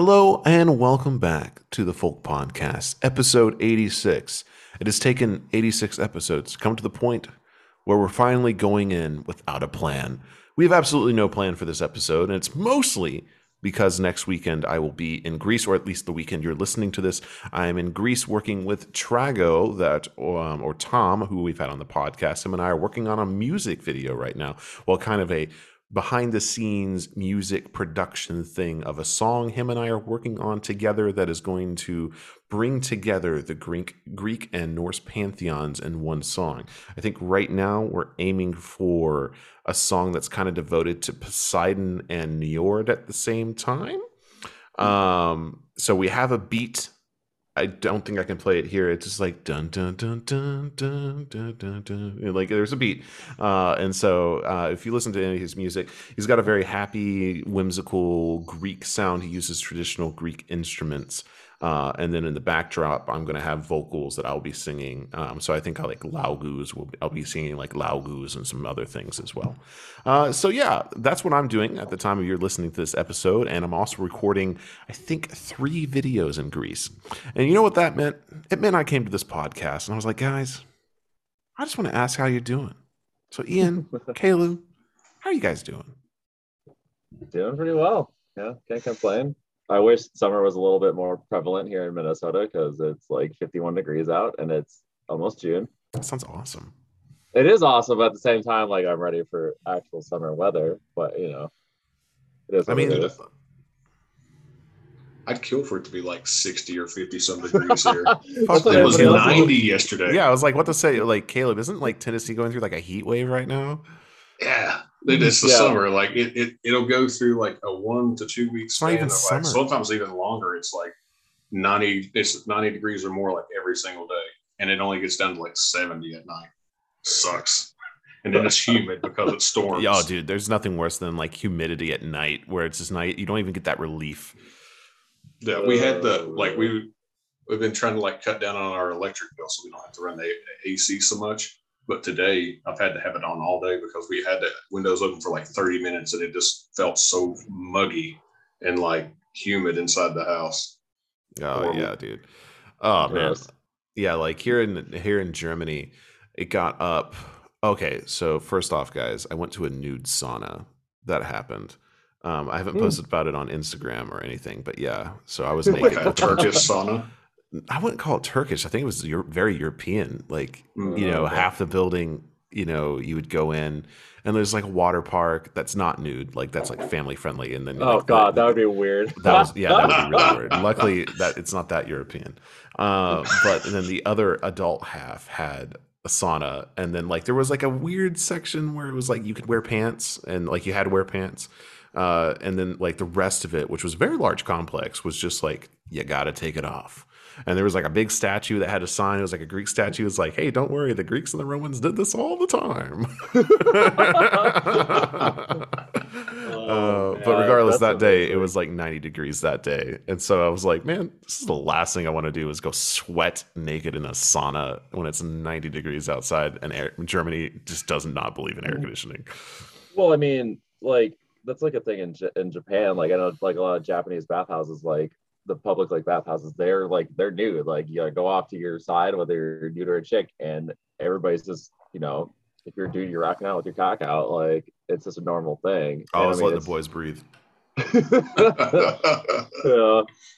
Hello and welcome back to the Folk Podcast, episode 86. It has taken 86 episodes to come to the point where we're finally going in without a plan. We have absolutely no plan for this episode, and it's mostly because next weekend I will be in Greece, or at least the weekend you're listening to this. I am in Greece working with Trago, that um, or Tom, who we've had on the podcast. Him and I are working on a music video right now. Well, kind of a behind the scenes music production thing of a song him and I are working on together that is going to bring together the Greek Greek and Norse pantheons in one song. I think right now we're aiming for a song that's kind of devoted to Poseidon and Njord at the same time. Um, so we have a beat I don't think I can play it here. It's just like dun dun dun dun dun dun dun dun. Like there's a beat, uh, and so uh, if you listen to any of his music, he's got a very happy, whimsical Greek sound. He uses traditional Greek instruments. Uh, and then in the backdrop, I'm going to have vocals that I'll be singing. Um, so I think I like Laugus. Will I'll be singing like Laugus and some other things as well. Uh, so yeah, that's what I'm doing at the time of you're listening to this episode, and I'm also recording, I think, three videos in Greece. And you know what that meant? It meant I came to this podcast and I was like, guys, I just want to ask how you're doing. So Ian, Caleb, how are you guys doing? Doing pretty well. Yeah, can't complain. I wish summer was a little bit more prevalent here in Minnesota because it's like 51 degrees out and it's almost June. That sounds awesome. It is awesome, but at the same time, like I'm ready for actual summer weather. But you know, it is. I mean, I'd kill for it to be like 60 or 50 some degrees here. it was 90 yesterday. Yeah, I was like, what to say? Like, Caleb, isn't like Tennessee going through like a heat wave right now? Yeah, it's the yeah. summer. Like it, it, it'll go through like a one to two weeks span. Even like, sometimes even longer. It's like 90, it's 90 degrees or more like every single day. And it only gets down to like 70 at night. Sucks. And then it's humid because it storms. Oh, dude, there's nothing worse than like humidity at night where it's just night. You don't even get that relief. Yeah, we had the like we we've been trying to like cut down on our electric bill so we don't have to run the AC so much. But today I've had to have it on all day because we had the windows open for like 30 minutes and it just felt so muggy and like humid inside the house. Oh Horrible. yeah, dude. Oh man. Yeah, like here in here in Germany, it got up. Okay, so first off, guys, I went to a nude sauna. That happened. Um, I haven't mm. posted about it on Instagram or anything, but yeah. So I was naked. Like a Turkish sauna. I wouldn't call it Turkish. I think it was very European. Like mm, you know, okay. half the building, you know, you would go in, and there's like a water park that's not nude, like that's like family friendly. And then oh like, god, that would be weird. That was yeah, that would be really weird. Luckily, that it's not that European. Uh, but then the other adult half had a sauna, and then like there was like a weird section where it was like you could wear pants, and like you had to wear pants. Uh, and then like the rest of it, which was a very large complex, was just like you got to take it off and there was like a big statue that had a sign. It was like a Greek statue. It was like, "Hey, don't worry, the Greeks and the Romans did this all the time." oh, uh, but regardless, that day it was like 90 degrees that day, and so I was like, "Man, this is the last thing I want to do is go sweat naked in a sauna when it's 90 degrees outside." And air, Germany just does not believe in air conditioning. Well, I mean, like that's like a thing in in Japan. Like I know, like a lot of Japanese bathhouses, like the public like bathhouses, they're like they're nude. Like you gotta go off to your side, whether you're nude or a chick, and everybody's just you know, if you're a dude, you're rocking out with your cock out. Like it's just a normal thing. And, I mean, let the boys breathe. yeah.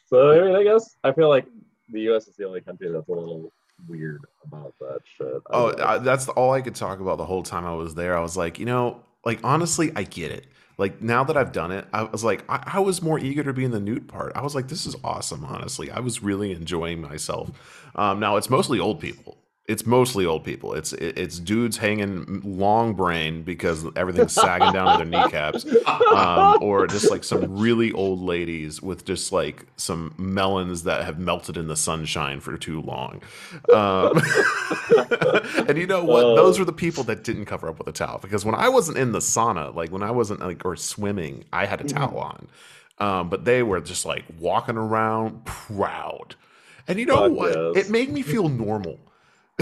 So I mean, I guess I feel like the U.S. is the only country that's a little weird about that shit. oh, I, that's all I could talk about the whole time I was there. I was like, you know, like honestly, I get it like now that I've done it, I was like, I, I, was more eager to be in the nude part. I was like, this is awesome. Honestly, I was really enjoying myself. Um, now it's mostly old people it's mostly old people. It's it's dudes hanging long brain because everything's sagging down to their kneecaps, um, or just like some really old ladies with just like some melons that have melted in the sunshine for too long. Um, and you know what? Those were the people that didn't cover up with a towel because when I wasn't in the sauna, like when I wasn't like or swimming, I had a mm-hmm. towel on. Um, but they were just like walking around proud. And you know God, what? Yes. It made me feel normal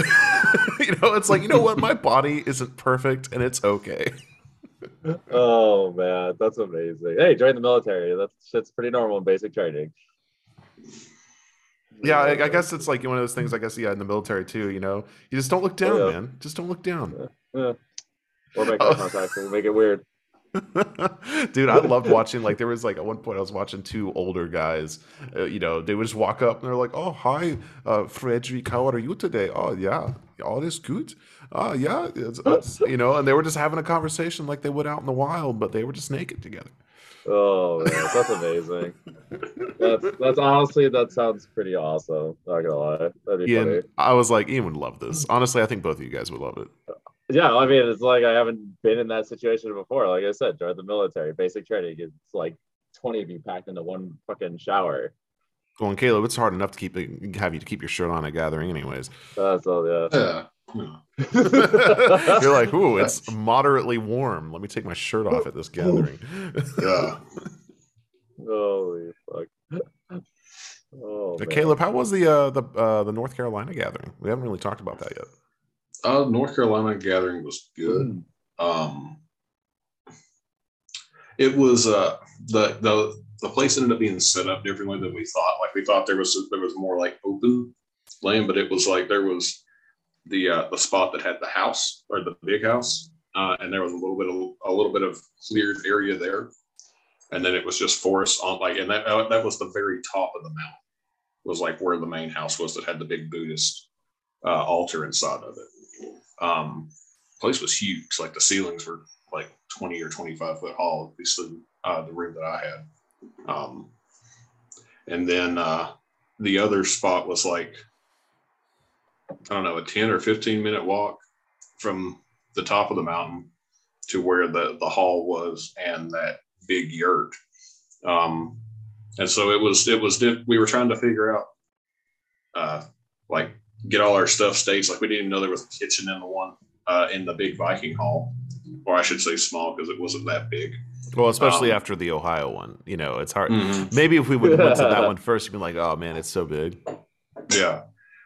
you know, it's like, you know what? My body isn't perfect and it's okay. oh man, that's amazing. Hey, join the military. That's shit's pretty normal in basic training. Yeah, I, I guess it's like one of those things. I guess yeah, in the military too. You know, you just don't look down, yeah. man. Just don't look down. Yeah. Or make eye Oh. contact and make it weird. Dude, I loved watching. Like, there was like at one point I was watching two older guys. Uh, you know, they would just walk up and they're like, "Oh, hi, uh, Frederick. How are you today? Oh, yeah, all is good. Oh, yeah, it's, it's-" you know." And they were just having a conversation like they would out in the wild, but they were just naked together. Oh man, that's amazing. that's that's honestly that sounds pretty awesome. Not gonna lie, that'd be funny. Ian, I was like, Ian would love this. Honestly, I think both of you guys would love it. Yeah, I mean, it's like I haven't been in that situation before. Like I said, join the military, basic training. It's like twenty of you packed into one fucking shower. Well, and Caleb, it's hard enough to keep have you to keep your shirt on at gathering, anyways. That's all. Yeah. Yeah. yeah. You're like, ooh, it's moderately warm. Let me take my shirt off at this gathering. Yeah. Holy fuck. Oh. Caleb, how was the uh, the uh, the North Carolina gathering? We haven't really talked about that yet. Uh, North Carolina gathering was good. Hmm. Um, it was uh the the the place ended up being set up differently than we thought. Like we thought there was there was more like open land, but it was like there was the uh, the spot that had the house or the big house, uh, and there was a little bit of a little bit of cleared area there, and then it was just forest on like, and that that was the very top of the mountain was like where the main house was that had the big Buddhist uh, altar inside of it. Um, place was huge. Like the ceilings were like 20 or 25 foot tall, at least the, uh, the room that I had. Um, and then uh, the other spot was like, I don't know, a 10 or 15 minute walk from the top of the mountain to where the, the hall was and that big yurt. Um, and so it was, it was, we were trying to figure out, uh, like, get all our stuff staged. Like, we didn't even know there was a kitchen in the one uh, in the big Viking hall, or I should say small because it wasn't that big. Well, especially Um, after the Ohio one, you know, it's hard. Mhm. Maybe if we would have went to that one first, you'd be like, "Oh man, it's so big." Yeah.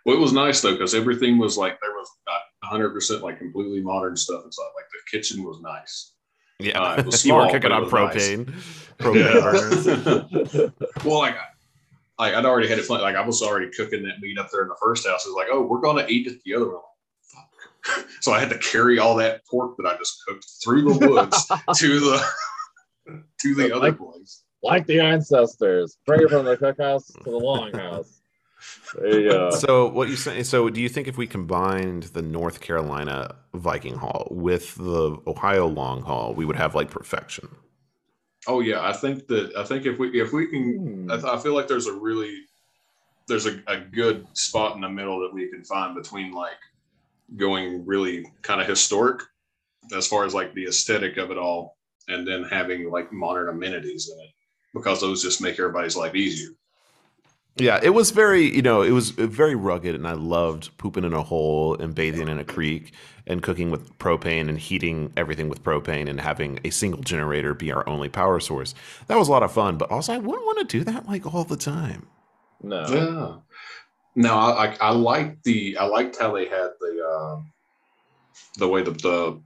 Well, it was nice though because everything was like there was not 100 percent like completely modern stuff inside. Like the kitchen was nice. Yeah, Uh, it was you were small, cooking on was nice. propane. Propane burners. Well, like, I, I'd already had it planned. Like I was already cooking that meat up there in the first house. It was like, oh, we're going to eat it the other one. Fuck. So I had to carry all that pork that I just cooked through the woods to the to the other Like- place. like the ancestors, bring it from the cookhouse to the longhouse. There. So what you say? So do you think if we combined the North Carolina Viking Hall with the Ohio Long Hall, we would have like perfection? Oh yeah, I think that I think if we if we can Hmm. I, th- I feel like there's a really there's a, a good spot in the middle that we can find between like going really kind of historic as far as like the aesthetic of it all and then having like modern amenities in it because those just make everybody's life easier Yeah, it was very, you know, it was very rugged, and I loved pooping in a hole and bathing in a creek and cooking with propane and heating everything with propane and having a single generator be our only power source. That was a lot of fun, but also I wouldn't want to do that like all the time. no. yeah no i i, I liked the i liked how they had the uh the way the, the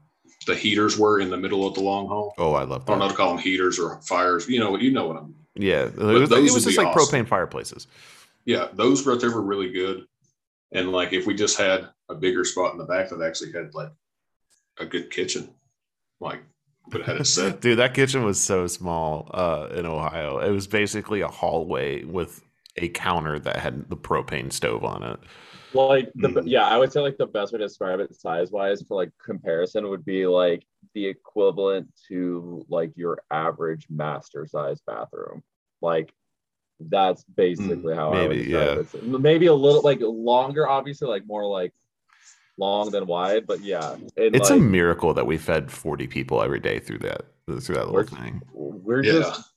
the heaters were in the middle of the long haul Oh, I love I don't know to call them heaters or fires. You know, you know what I mean. Yeah, it was, those it was just like awesome. propane fireplaces. Yeah, those right there were really good. And like, if we just had a bigger spot in the back that actually had like a good kitchen, like, but had it set. Dude, that kitchen was so small uh, in Ohio. It was basically a hallway with a counter that had the propane stove on it. Like the Hmm. yeah, I would say like the best way to describe it size wise for like comparison would be like the equivalent to like your average master size bathroom. Like that's basically how I would maybe, describe it. Maybe a little like longer, obviously, like more like long than wide, but yeah. And It's a miracle that we fed 40 people every day through that through that little We're- thing. we're Yeah. just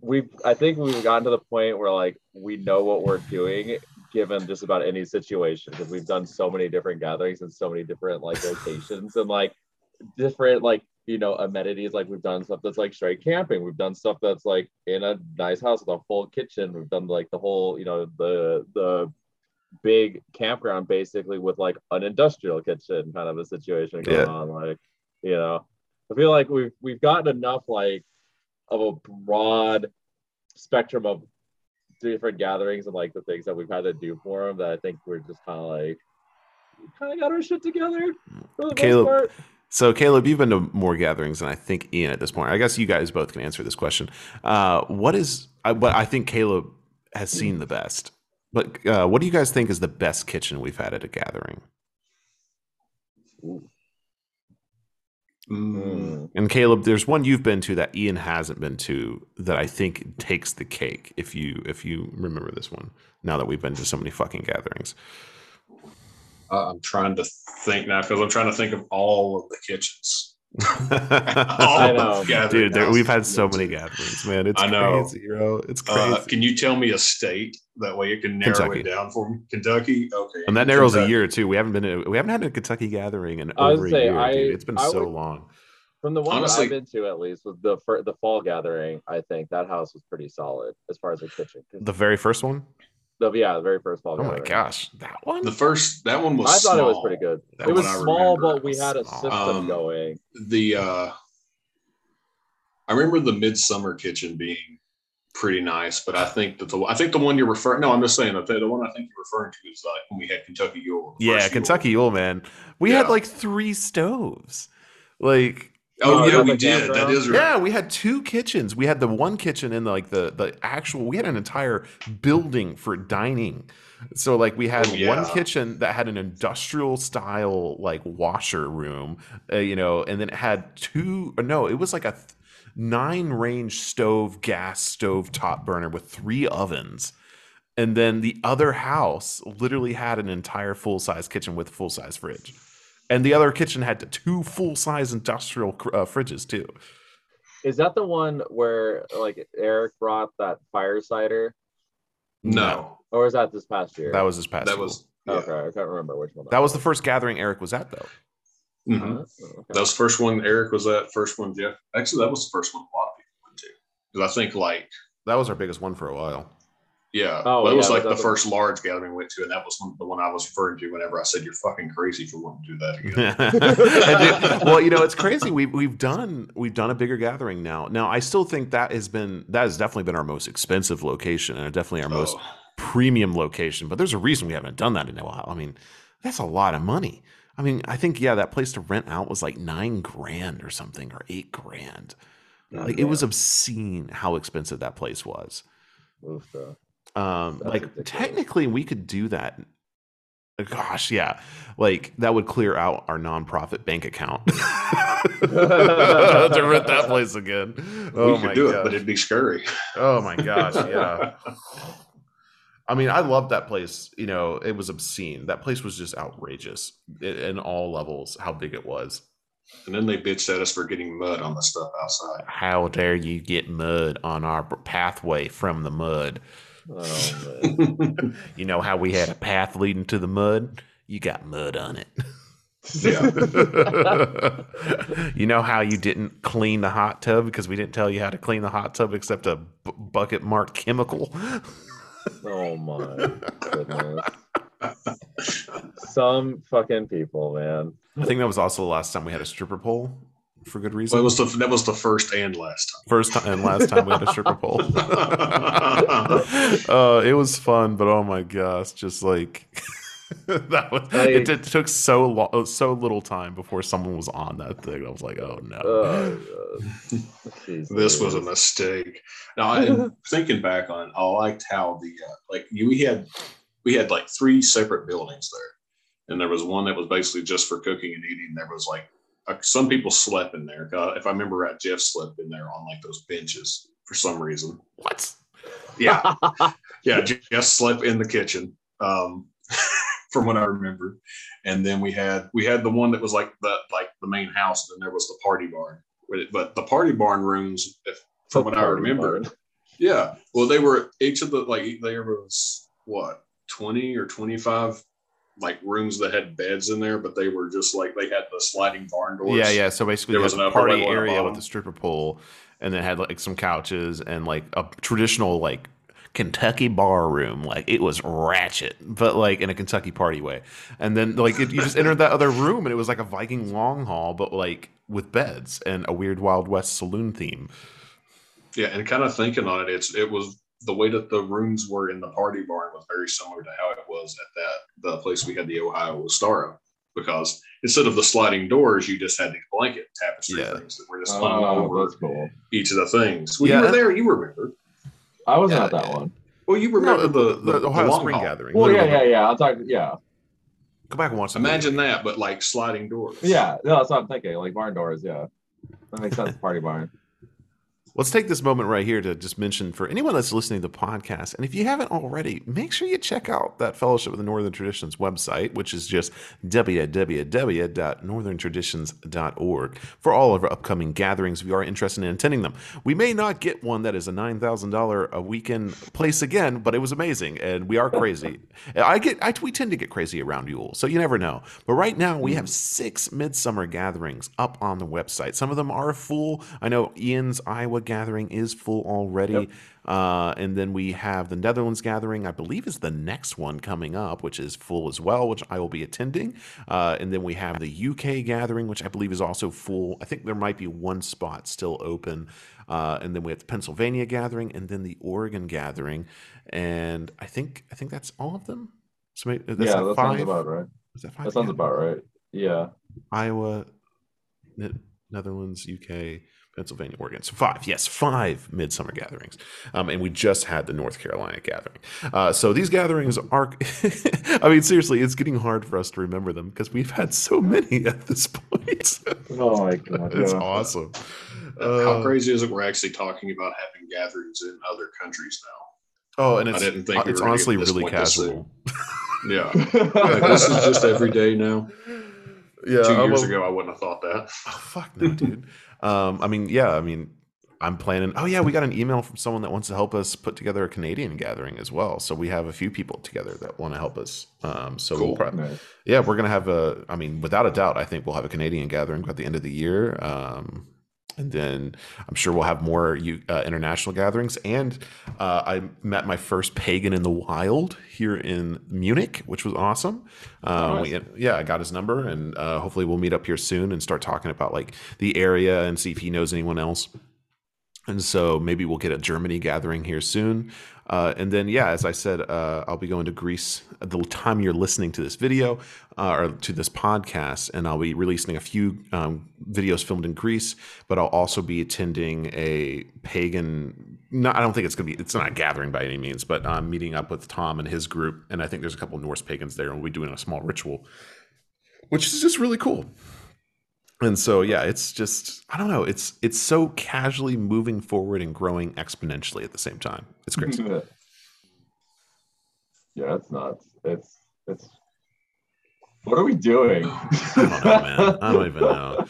we I think we've gotten to the point where like we know what we're doing given just about any situation because we've done so many different gatherings and so many different like locations and like different like you know amenities like we've done stuff that's like straight camping. We've done stuff that's like in a nice house with a full kitchen. We've done like the whole you know the the big campground basically with like an industrial kitchen kind of a situation going Yeah. on like you know. I feel like we've we've gotten enough like of a broad spectrum of different gatherings and like the things that we've had to do for them that I think we're just kind of like kind of got our shit together for the Caleb, most part. So, Caleb, you've been to more gatherings than I think Ian at this point. I guess you guys both can answer this question. Uh, what is, I, but I think Caleb has seen the best. But uh, what do you guys think is the best kitchen we've had at a gathering? Mm. Mm. And Caleb, there's one you've been to that Ian hasn't been to that I think takes the cake. If you if you remember this one, now that we've been to so many fucking gatherings. Uh, I'm trying to think now because I'm trying to think of all of the kitchens. I know. Dude, there, we've had so many gatherings, man. It's I know. crazy, bro. It's crazy. Uh, can you tell me a state that way it can narrow Kentucky. it down for me? Kentucky, okay. and that narrows a year too. We haven't been to, we haven't had a Kentucky gathering in I was over a year, I- dude. It's been I so would- long. From the one Honestly- I've been to, at least, with the the fall gathering, I think that house was pretty solid as far as the kitchen. The very first one? The, yeah, the very first fall. Oh my gosh, that one? The first that one was. I thought it was pretty good. That it was small, but we had a Small. system Um, going. The uh, I remember the midsummer kitchen being pretty nice, but I think that the I think the one you're referring. No, I'm just saying that the, the one I think you're referring to is like when we had Kentucky Yule. the yeah, first Yule. Kentucky Yule, man. We had like three stoves. Like Oh Oh, yeah, yeah, we did. That campground? is right. Yeah, we had two kitchens. We had the one kitchen in the, like the the actual. We had an entire building for dining. So like we had Oh, yeah. one kitchen that had an industrial style like washer room, uh, you know, and then it had two. Or no, it was like a th- nine range stove, gas stove top burner with three ovens. And then the other house literally had an entire full size kitchen with full size fridge. And the other kitchen had two full size industrial cr- uh, fridges too. Is that the one where like Eric brought that fire cider, No, or was that this past year? That was this past. that year. was yeah. okay. I can't remember which one. that was the first gathering Eric was at though. Mhm. Uh, okay. That was the first one. Eric was at. First one, Jeff. Actually, that was the first one a lot of people went to. Because I think like That was our biggest one for a while. Yeah, Oh, that was yeah, like the was- first large gathering we went to, and that was the one I was referring to whenever I said you're fucking crazy for wanting to do that again. And well, you know, it's crazy. We've we've done we've done a bigger gathering now. Now, I still think that has been that has definitely been our most expensive location and definitely our most Oh, premium location. But there's a reason we haven't done that in a while. I mean, that's a lot of money. I mean, I think yeah, that place to rent out was like nine grand or something or eight grand. Like it was obscene how expensive that place was. Oof, uh, Um, That's like ridiculous. technically, we could do that. Gosh, yeah, like that would clear out our nonprofit bank account to rent that place again. Oh we my could do it, gosh. but it'd be scary. oh my gosh, yeah. I mean, I loved that place. You know, it was obscene. That place was just outrageous i- in all levels. How big it was. And then they bitched at us for getting mud on the stuff outside. How dare you get mud on our pathway from the mud? Oh. You know how we had a path leading to the mud? You got mud on it. yeah. you know how you didn't clean the hot tub because we didn't tell you how to clean the hot tub except a b- bucket marked chemical? oh my goodness. Some fucking people, man. I think that was also the last time we had a stripper pole for good Well, reason. that was the that was the first and last time. First time and last time we had a stripper pole. uh, it was fun, but oh my gosh, just like that was, I- it, it took so long, so little time before someone was on that thing. I was like, oh no. Oh, God. this was a mistake. Now, and thinking back on, I liked how the uh, like you, we had we had like three separate buildings there, and there was one that was basically just for cooking and eating. There was like some people slept in there. Uh, if I remember right, Jeff slept in there on like those benches for some reason. What? Yeah, yeah, Jeff slept in the kitchen. Um, from what I remember, and then we had we had the one that was like the like the main house, and then there was the party barn. But the party barn rooms, if, from what I remember, barn. yeah. Well, they were each of the like there was what twenty or twenty five like rooms that had beds in there, but they were just like they had the sliding barn doors. Yeah, yeah. So basically, There was an a party level and a area with a stripper pole, and then had like some couches and like a traditional like Kentucky bar room. Like it was ratchet, but like in a Kentucky party way. And then like it, you just entered that other room, and it was like a Viking long haul, but like with beds and a weird Wild West saloon theme. Yeah, and kind of thinking on it, it's it was the way that the rooms were in the party barn was very similar to how it was at that the place we had the Ohio Ostara because instead of the sliding doors, you just had these blanket tapestry Yeah. things that were just oh, hung over Oh, that's cool. each of the things. Well, Yeah. you were there, you remember. I was Yeah, not that yeah. one. Well, you remember No, the, the, the Ohio long Spring hall. Gathering. Well, yeah, literally. yeah, yeah. I'll talk. Yeah, Go back and watch. the Imagine video. that, but like sliding doors. yeah. No, that's what I'm thinking. Like barn doors. Yeah, that makes sense. Party barn. Let's take this moment right here to just mention for anyone that's listening to the podcast, and if you haven't already, make sure you check out that Fellowship of the Northern Traditions website, which is just www.northerntraditions.org for all of our upcoming gatherings if you are interested in attending them. We may not get one that is a $9,000 a weekend place again, but it was amazing, and we are crazy. I get, I, we tend to get crazy around Yule, so you never know. But right now, we have mm-hmm. six midsummer gatherings up on the website. Some of them are full. I know Ian's Iowa gathering is full already. Yep. Uh, and then we have the Netherlands gathering, I believe is the next one coming up, which is full as well, which I will be attending. Uh, and then we have the UK gathering, which I believe is also full. I think there might be one spot still open. Uh, and then we have the Pennsylvania gathering, and then the Oregon gathering, and I think I think that's all of them. So maybe, that's yeah, like that five. sounds about right. Is that five? That sounds Yeah. about right. Yeah. Iowa, Ne- Netherlands, UK, Pennsylvania, Oregon. So five, yes, five midsummer gatherings. Um, and we just had the North Carolina gathering. Uh, so these gatherings are, I mean, seriously, it's getting hard for us to remember them because we've had so many at this point. Oh my god. it's yeah. awesome. How Uh, crazy is it? We're actually talking about having gatherings in other countries now. Oh, and I it's, didn't think we it's honestly really casual. Yeah, like, this is just every day now. Yeah, Two I'm years a- ago, I wouldn't have thought that. Oh, fuck no, dude. Um, I mean, yeah, I mean, I'm planning. Oh, yeah, we got an email from someone that wants to help us put together a Canadian gathering as well. So we have a few people together that want to help us. Um, so we'll Cool. Nice. yeah, we're gonna have a. I mean, without a doubt, I think we'll have a Canadian gathering at the end of the year. Um, and then I'm sure we'll have more uh, international gatherings. And uh, I met my first pagan in the wild here in Munich, which was awesome. Um, we, yeah, I got his number, and uh, hopefully we'll meet up here soon and start talking about like the area and see if he knows anyone else. And so maybe we'll get a Germany gathering here soon. Uh, and then, yeah, as I said, uh, I'll be going to Greece at the time you're listening to this video uh, or to this podcast, and I'll be releasing a few um, videos filmed in Greece. But I'll also be attending a pagan. No, I don't think it's gonna be. It's not a gathering by any means, but I'm meeting up with Tom and his group, and I think there's a couple Norse pagans there, and we'll be doing a small ritual, which is just really cool and so yeah it's just i don't know it's it's so casually moving forward and growing exponentially at the same time it's crazy yeah, it's nuts. It's it's. What are we doing? i don't know man i don't even know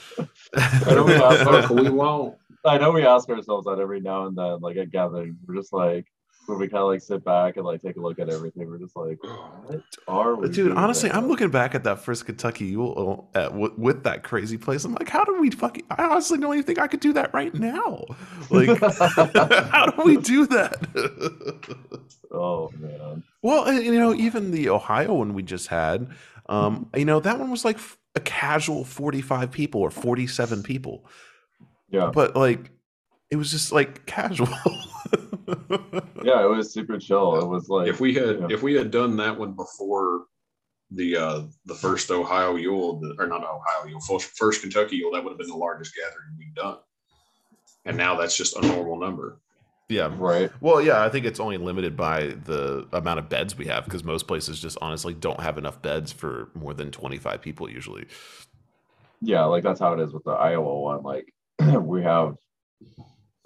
I know we asked Fuck, we won't. I know we ask ourselves that every now and then, like at gatherings. We're just like, when we kind of like sit back and like take a look at everything, we're just like, what are we? dude honestly i'm looking back at that first kentucky Yule at, with, with that crazy place i'm like how do we fucking i honestly don't even think i could do that right now like how do we do that Oh man. Well, and, you know, even the Ohio one we just had, um, you know, that one was like a casual 45 people or 47 people, Yeah. but like it was just like casual. Yeah, it was super chill. It was like If we had Yeah. if we had done that one before the uh the first Ohio Yule, or not Ohio Yule, first, first Kentucky Yule, that would have been the largest gathering we've done. And now that's just a normal number. yeah. right. Well, yeah, I think it's only limited by the amount of beds we have because most places just honestly don't have enough beds for more than 25 people usually. Yeah, like that's how it is with the Iowa one. Like we have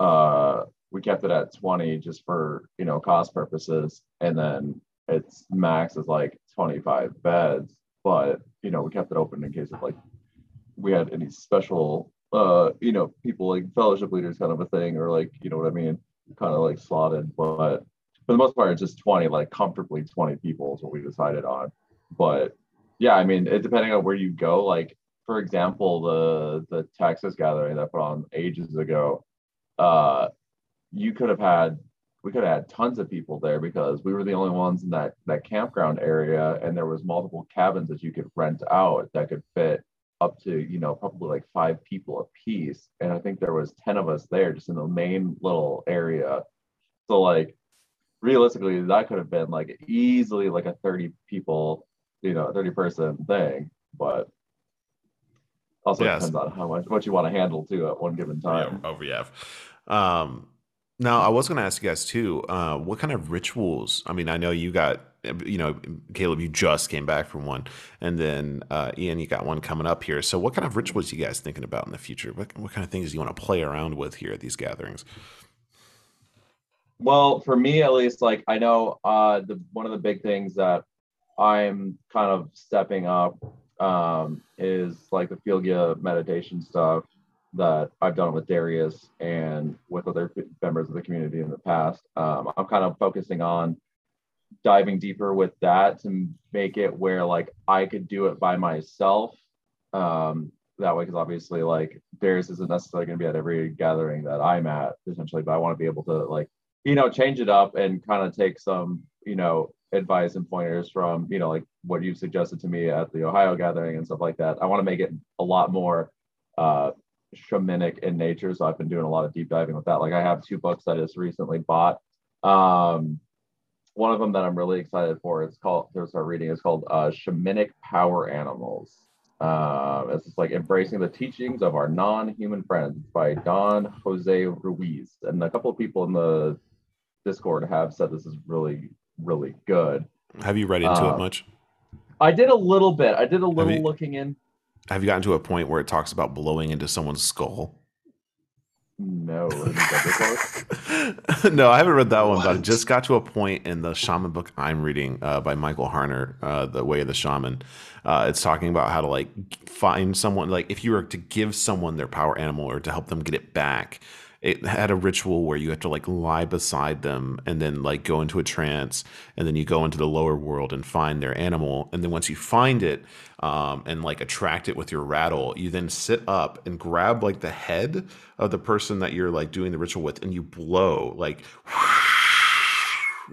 uh we kept it at 20 just for you know cost purposes. And then its max is like 25 beds but you know we kept it open in case of like we had any special uh you know people like fellowship leaders kind of a thing or like you know what i mean? Kind of like slotted but for the most part it's just 20 like comfortably 20 people is what we decided on. But yeah i mean it depending on where you go like for example the the texas gathering that I put on ages ago uh you could have had we could have had tons of people there because we were the only ones in that that campground area and there was multiple cabins that you could rent out that could fit up to you know probably like five people a piece and i think there was 10 of us there just in the main little area so like realistically that could have been like easily like a 30 people you know 30 person thing but also Yes. depends on how much what you want to handle too at one given time Yeah, over yeah. Um, now I was going to ask you guys too. Uh, what kind of rituals? I mean, I know you got, you know, Caleb, you just came back from one, and then uh, Ian, you got one coming up here. So, what kind of rituals you guys thinking about in the future? What, what kind of things do you want to play around with here at these gatherings? Well, for me at least, like I know uh the one of the big things that I'm kind of stepping up um is like the Fylgja meditation stuff that I've done with Darius and with other members of the community in the past. Um, I'm kind of focusing on diving deeper with that to make it where like I could do it by myself. Um, that way, because obviously, like Darius isn't necessarily going to be at every gathering that I'm at, essentially, but I want to be able to like you know change it up and kind of take some you know advice and pointers from you know like what you've suggested to me at the ohio gathering and stuff like that i want to make it a lot more uh shamanic in nature so i've been doing a lot of deep diving with that like i have two books that i just recently bought um one of them that i'm really excited for it's called to start reading is called uh shamanic power animals uh, it's just like embracing the teachings of our non-human friends by Don Jose Ruiz, and a couple of people in the Discord have said this is really, really good. Have you read into Uh, it much? I did a little bit. I did a little you- looking in. Have you gotten to a point where it talks about blowing into someone's skull? No, have you read this one? no, I haven't read that one, but I just got to a point in the shaman book I'm reading uh, by Michael Harner, uh, The Way of the Shaman. Uh, it's talking about how to like find someone, like if you were to give someone their power animal or to help them get it back, it had a ritual where you have to like lie beside them and then like go into a trance and then you go into the lower world and find their animal and then once you find it um, and like attract it with your rattle you then sit up and grab like the head of the person that you're like doing the ritual with and you blow like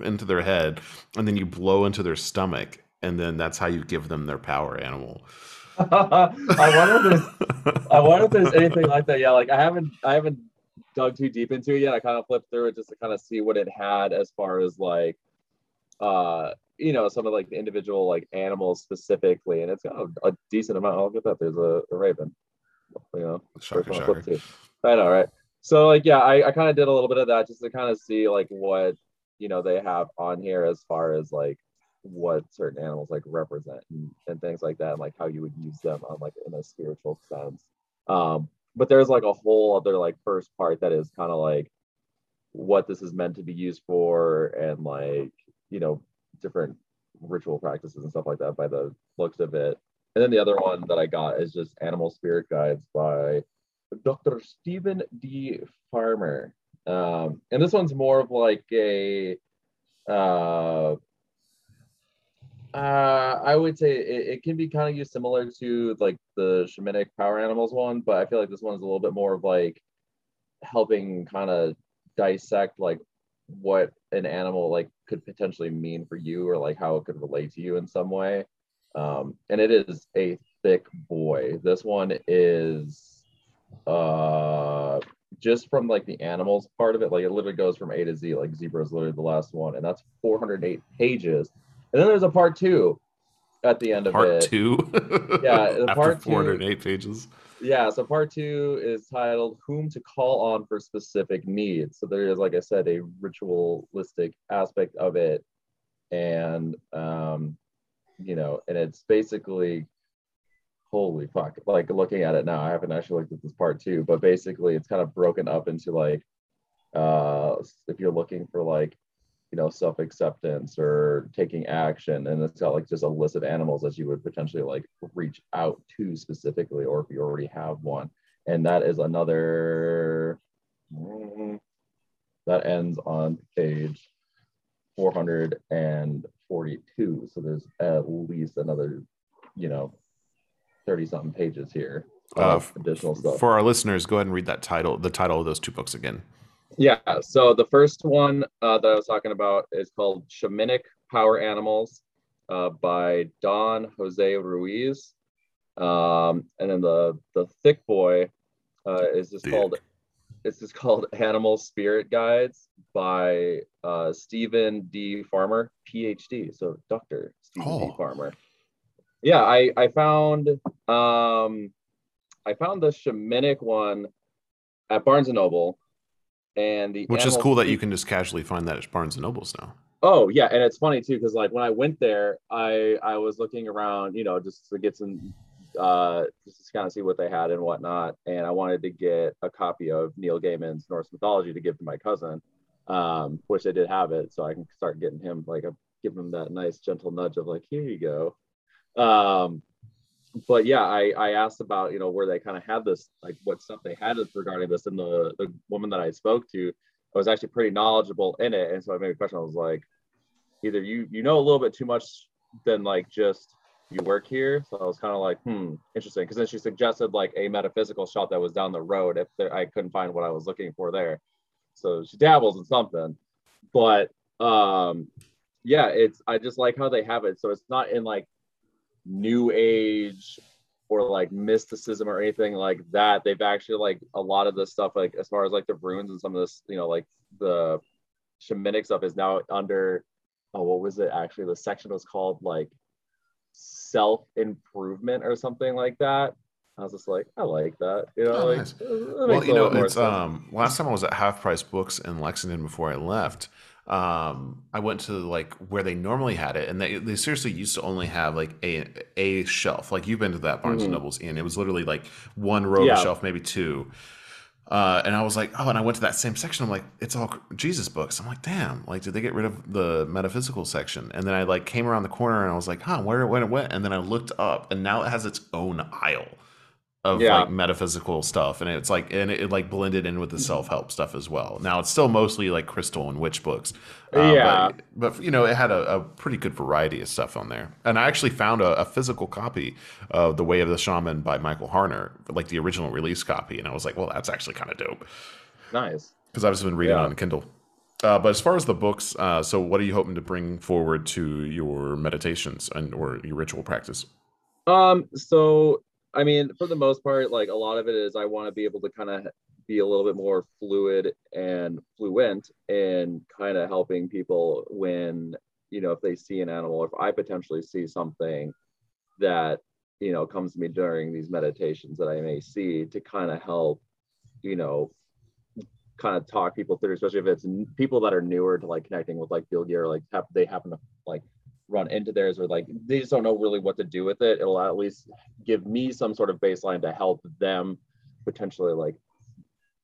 into their head and then you blow into their stomach and then that's how you give them their power animal I wonder if there's I wonder if there's anything like that. Yeah, like I haven't I haven't dug too deep into it yet. I kind of flipped through it just to kind of see what it had as far as like uh you know some of like the individual like animals specifically, and it's got a, a decent amount. I'll get that. There's a, a raven. You know, shocker, I shocker. I know, right? So like yeah, I, I kind of did a little bit of that just to kind of see like what you know they have on here as far as like what certain animals like represent and, and things like that and like how you would use them on like in a spiritual sense um but there's like a whole other like first part that is kind of like what this is meant to be used for and like you know different ritual practices and stuff like that by the looks of it. And then the other one that i got is just animal spirit guides by dr steven d. Farmer. Um and this one's more of like a uh uh, I would say it, it can be kind of used similar to like the shamanic power animals one, but I feel like this one is a little bit more of like helping kind of dissect like what an animal like could potentially mean for you or like how it could relate to you in some way. Um, and it is a thick boy. This one is uh just from like the animals part of it, like it literally goes from A to Z. Like zebra is literally the last one, and that's 408 pages. And then there's a part two at the end of it. part two Yeah, the after part two- 408 pages Yeah, so part two is titled Whom to Call On for Specific Needs. So there is, like I said, a ritualistic aspect of it. And, um, you know, and it's basically, holy fuck, like looking at it now, I haven't actually looked at this part two, but basically it's kind of broken up into like, uh, if you're looking for like, you know, self-acceptance or taking action, and it's got like just a list of animals that you would potentially like reach out to specifically, or if you already have one. And that is another that ends on page 442. So there's at least another, you know, 30 something pages here Uh, of additional stuff. for our listeners go ahead and read that title the title of those two books again Yeah. So the first one uh, that I was talking about is called Shamanic Power Animals uh, by Don Jose Ruiz. Um, and then the the thick boy uh, is just called it's just called Animal Spirit Guides by uh, Steven D. Farmer, PhD. So Dr. Steven D. Oh. Farmer. Yeah, I I found um I found the shamanic one at Barnes and Noble, and the Which is cool that you can just casually find that at Barnes and Nobles now. Oh yeah, and it's funny too because like when I went there, I I was looking around, you know, just to get some, uh, just to kind of see what they had and whatnot, and I wanted to get a copy of Neil Gaiman's Norse mythology to give to my cousin, um, which they did have it, so I can start getting him like a give him that nice gentle nudge of like here you go, um, but yeah, I I asked about you know where they kind of had this like what stuff they had regarding this, and the the woman that I spoke to I was actually pretty knowledgeable in it. And so I made a question. I was like, either you you know a little bit too much than like just you work here. So I was kind of like, hmm, interesting. Because then she suggested like a metaphysical shop that was down the road if there, I couldn't find what I was looking for there. So she dabbles in something. But um yeah, it's I just like how they have it. So it's not in like new age or like mysticism or anything like that. They've actually like a lot of this stuff, like as far as like the runes and some of this, you know, like the shamanic stuff is now under oh, what was it actually? The section was called like self improvement or something like that. I was just like, I like that. You know, Oh, like nice. Well, you know, it's um last time I was at Half Price Books in Lexington before I left. Um, I went to like where they normally had it, and they, they seriously used to only have like a a shelf. Like you've been to that Barnes and Mhm. Nobles, and it was literally like one row of Yeah. a shelf, maybe two. Uh, and I was like, oh, and I went to that same section. I'm like, it's all Jesus books. I'm like, damn, like, did they get rid of the metaphysical section? And then I like came around the corner and I was like, huh, where went, it went. And then I looked up, and now it has its own aisle of Yeah. like metaphysical stuff, and it's like, and it, it, like blended in with the self help stuff as well. Now it's still mostly like crystal and witch books, uh, Yeah. but, but you know, it had a, a pretty good variety of stuff on there. And I actually found a, a physical copy of The Way of the Shaman by Michael Harner, like the original release copy. And I was like, well, that's actually kind of dope nice. because I've just been reading Yeah. on Kindle. Uh, but as far as the books, uh, so what are you hoping to bring forward to your meditations and or your ritual practice? Um, so I mean, for the most part, like a lot of it is I want to be able to kind of be a little bit more fluid and fluent in kind of helping people when, you know, if they see an animal, if I potentially see something that, you know, comes to me during these meditations that I may see to kind of help, you know, kind of talk people through, especially if it's people that are newer to like connecting with like fylgja, like hap- they happen to like run into theirs or like they just don't know really what to do with it. It'll at least give me some sort of baseline to help them potentially like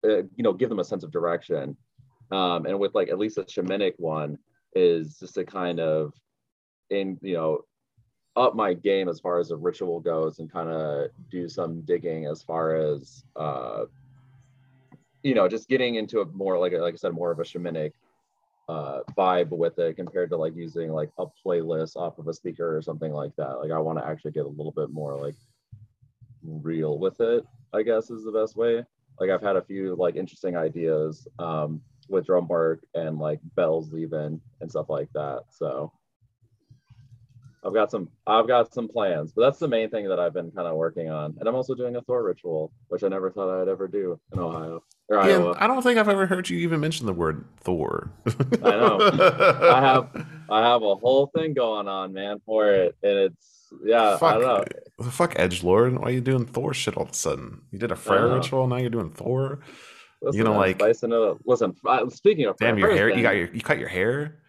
uh, you know give them a sense of direction um and with like at least a shamanic one is just a kind of in you know up my game as far as the ritual goes and kind of do some digging as far as uh you know just getting into a more like like i said more of a shamanic uh vibe with it compared to like using like a playlist off of a speaker or something like that. Like i want to actually get a little bit more like real with it i guess is the best way. Like i've had a few like interesting ideas um with drum work and like bells even and stuff like that so i've got some i've got some plans but that's the main thing that i've been kind of working on and i'm also doing a thor ritual which i never thought i'd ever do in ohio or Ian, iowa I don't think I've ever heard you even mention the word Thor. I know. I have I have a whole thing going on, man, for it, and it's yeah, I fuck, don't know. the fuck, Edge Lord. Why are you doing Thor shit all of a sudden? You did a know. ritual, now you're doing Thor. Listen, know, I'm like-. Listen, uh, speaking of Damn, your hair. You got your. You cut your hair.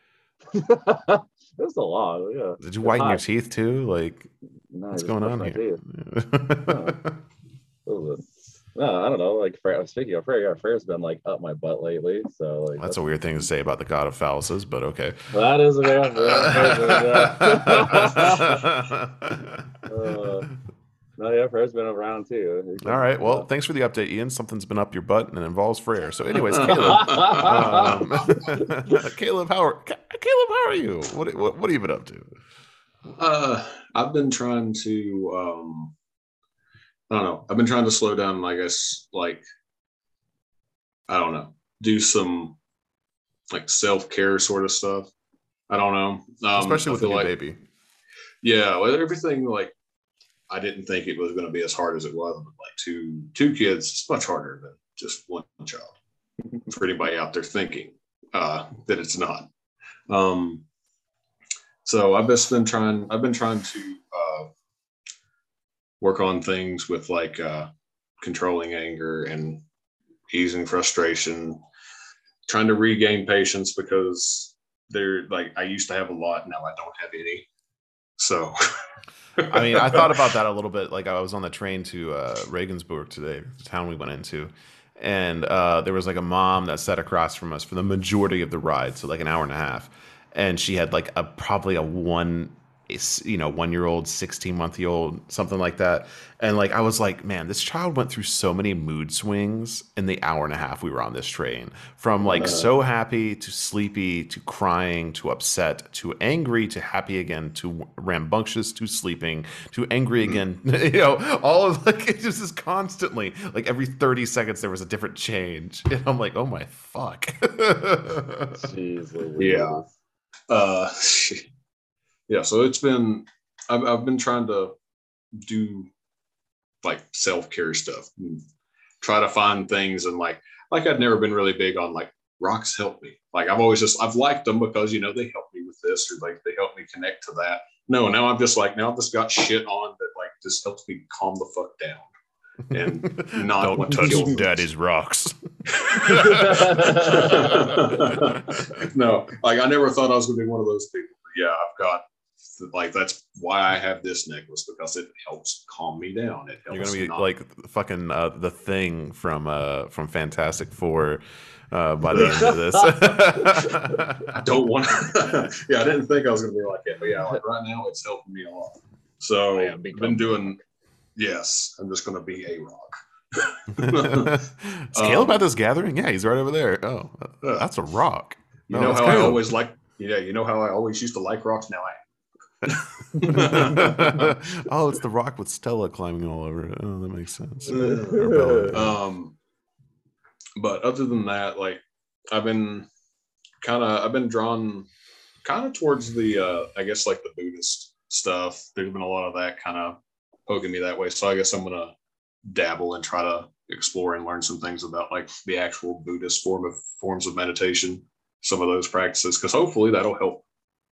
It's a lot, yeah. Did you whiten your teeth too? Like, No, what's going on here? No, I don't know. Like, speaking of Frey, yeah, Freyr's been like up my butt lately, so like That's a weird thing to say about the god of phalluses, but okay. that is a weird. uh, no, yeah, Freyr's been around too. All right. Well, thanks for the update, Ian. Something's been up your butt and it involves Freyr. So, anyways, Caleb. um, Caleb, how are Caleb? How are you? What what, what have you been up to? Uh, I've been trying to, um, I don't know. I've been trying to slow down. I guess like, I don't know, do some like self care sort of stuff. I don't know, um, Especially with the feel new like, baby. Yeah, well, everything like I didn't think it was going to be as hard as it was. But like two two kids, it's much harder than just one child. For anybody out there thinking uh, that it's not. Um, so I've just been trying. I've been trying to uh, work on things with like uh, controlling anger and easing frustration, trying to regain patience because they're like I used to have a lot, now I don't have any. So I mean, I thought about that a little bit. Like I was on the train to uh, Regensburg today, the town we went into, and uh, there was like a mom that sat across from us for the majority of the ride, so like an hour and a half, and she had like a probably a one you know one year old 16 month old something like that. And like i was like man this child went through so many mood swings in the hour and a half we were on this train. From like uh, so happy to sleepy to crying to upset to angry to happy again to rambunctious to sleeping to angry again. You know all of like it just is constantly like every 30 seconds there was a different change. And i'm like oh my fuck. Jeez, yeah. Uh yeah, so it's been I've, I've been trying to do like self care stuff, try to find things and like like I'd never been really big on like rocks help me. Like I've always just I've liked them because you know they help me with this or like they help me connect to that. No, now I'm just like now I've just got shit on that like just helps me calm the fuck down and not don't want touch to kill daddy's rocks. no, like I never thought I was gonna be one of those people. But yeah, I've got like that's why I have this necklace because it helps calm me down. It helps. You're gonna be not... like fucking uh, the thing from uh from Fantastic Four. Uh, by the end of this, I don't want. to. yeah, I didn't think I was gonna be like it, but yeah, like right now it's helping me a lot. So I've been doing. Yes, I'm just gonna be a rock. Caleb um, at this gathering? Yeah, he's right over there. Oh, that's a rock. You know how I always like. Yeah, you know how I always used to like rocks. Now I oh, it's the rock with Stella climbing all over it. Oh, that makes sense. um, but other than that, like I've been kind of I've been drawn kind of towards the uh, I guess like the Buddhist stuff. There's been a lot of that kind of poking me that way. So I guess I'm gonna dabble and try to explore and learn some things about like the actual Buddhist form of forms of meditation, some of those practices, because hopefully that'll help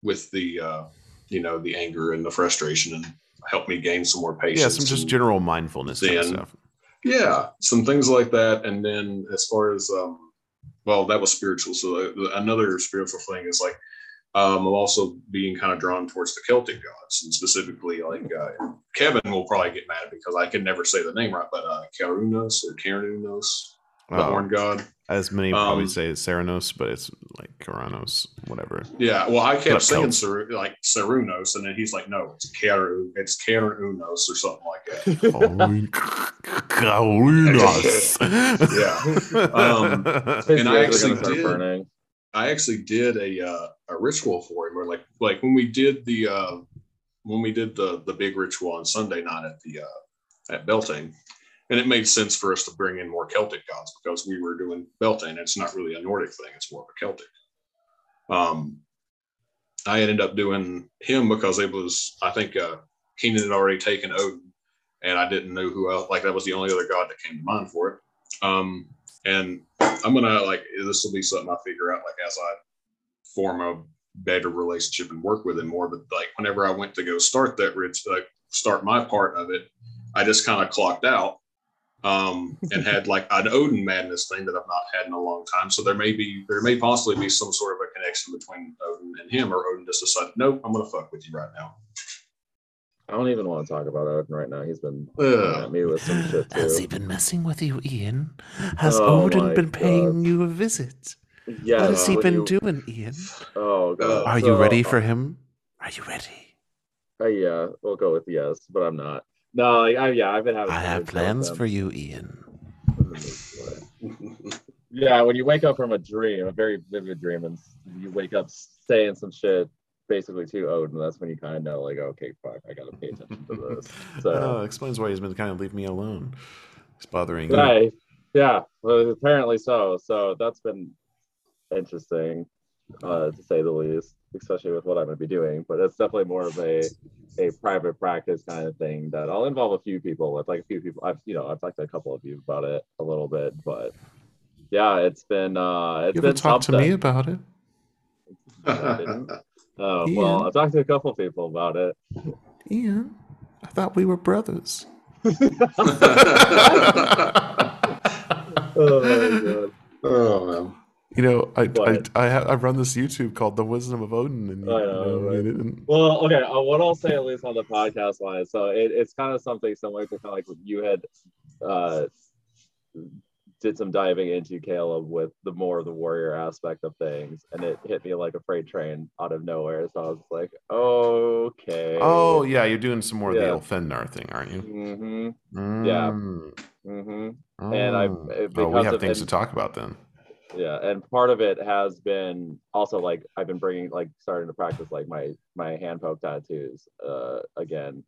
with the uh, you know the anger and the frustration and help me gain some more patience. Yeah, some just general mindfulness then, stuff. Yeah, some things like that. And then as far as um, well, that was spiritual. So another spiritual thing is like um, I'm also being kind of drawn towards the Celtic gods, and specifically like uh, Kevin will probably get mad because I can never say the name right, but uh, Karunos or Karunos, the oh. horn god. As many probably um, say Ceranos, but it's like Karanos, whatever. Yeah, well, I kept saying Ser- like Cerunos, and then he's like, no, it's Karu, it's Karunos or something like that. Karunos. yeah. Um, and I actually did. Burning. I actually did a uh, a ritual for him, or like like when we did the uh, when we did the the big ritual on Sunday night at the uh, at Beltane and it made sense for us to bring in more Celtic gods because we were doing Beltane. It's not really a Nordic thing; it's more of a Celtic. Um, I ended up doing him because it was, I think, uh, Keenan had already taken Odin, and I didn't know who else. Like that was the only other god that came to mind for it. Um, and I'm gonna like this will be something I figure out like as I form a better relationship and work with him more. But like whenever I went to go start that like start my part of it, I just kind of clocked out um, and had like an Odin madness thing that I've not had in a long time. So there may be, there may possibly be some sort of a connection between Odin and him, or Odin just decided, nope, I'm going to fuck with you right now. I don't even want to talk about Odin right now. He's been uh, at me with some shit too. Has he been messing with you, Ian? Has oh Odin been paying you a visit? Yeah. What has he been you... doing, Ian? Oh God. Are you ready for him? Are you ready? Uh, yeah, we'll go with yes, but I'm not. No, like, I, yeah, I've been having. I have plans for you, Ian. yeah, when you wake up from a dream, a very vivid dream, and you wake up saying some shit basically to Odin, that's when you kind of know, like, okay, fuck, I gotta pay attention to this. So uh, explains why he's been kind of leave me alone. It's bothering right. you. Yeah, well, apparently so. So that's been interesting. Uh, to say the least, especially with what I'm going to be doing. But it's definitely more of a a private practice kind of thing that I'll involve a few people with, like a few people. I've you know I've talked to a couple of you about it a little bit, but yeah, it's been uh, it's You been haven't talked to something. me about it. Oh Ian. well, I've talked to a couple people about it. Ian, I thought we were brothers. Oh my god. oh man. You know, I I I, I run this YouTube called The Wisdom of Odin, and you, I know, you right? it didn't- Well, okay. Uh, what I'll say, at least on the podcast line, so it, it's kind of something similar to kind of like what you had uh, did some diving into Caleb with the more of the warrior aspect of things, and it hit me like a freight train out of nowhere. So I was like, okay. Oh yeah, you're doing some more of the Yeah. Ulfhednar thing, aren't you? Mm-hmm. Yeah. Mm. Mm-hmm. And I- Oh. oh, we have of- things to talk about then. Yeah and part of it has been also like i've been bringing like starting to practice like my my hand poke tattoos uh again.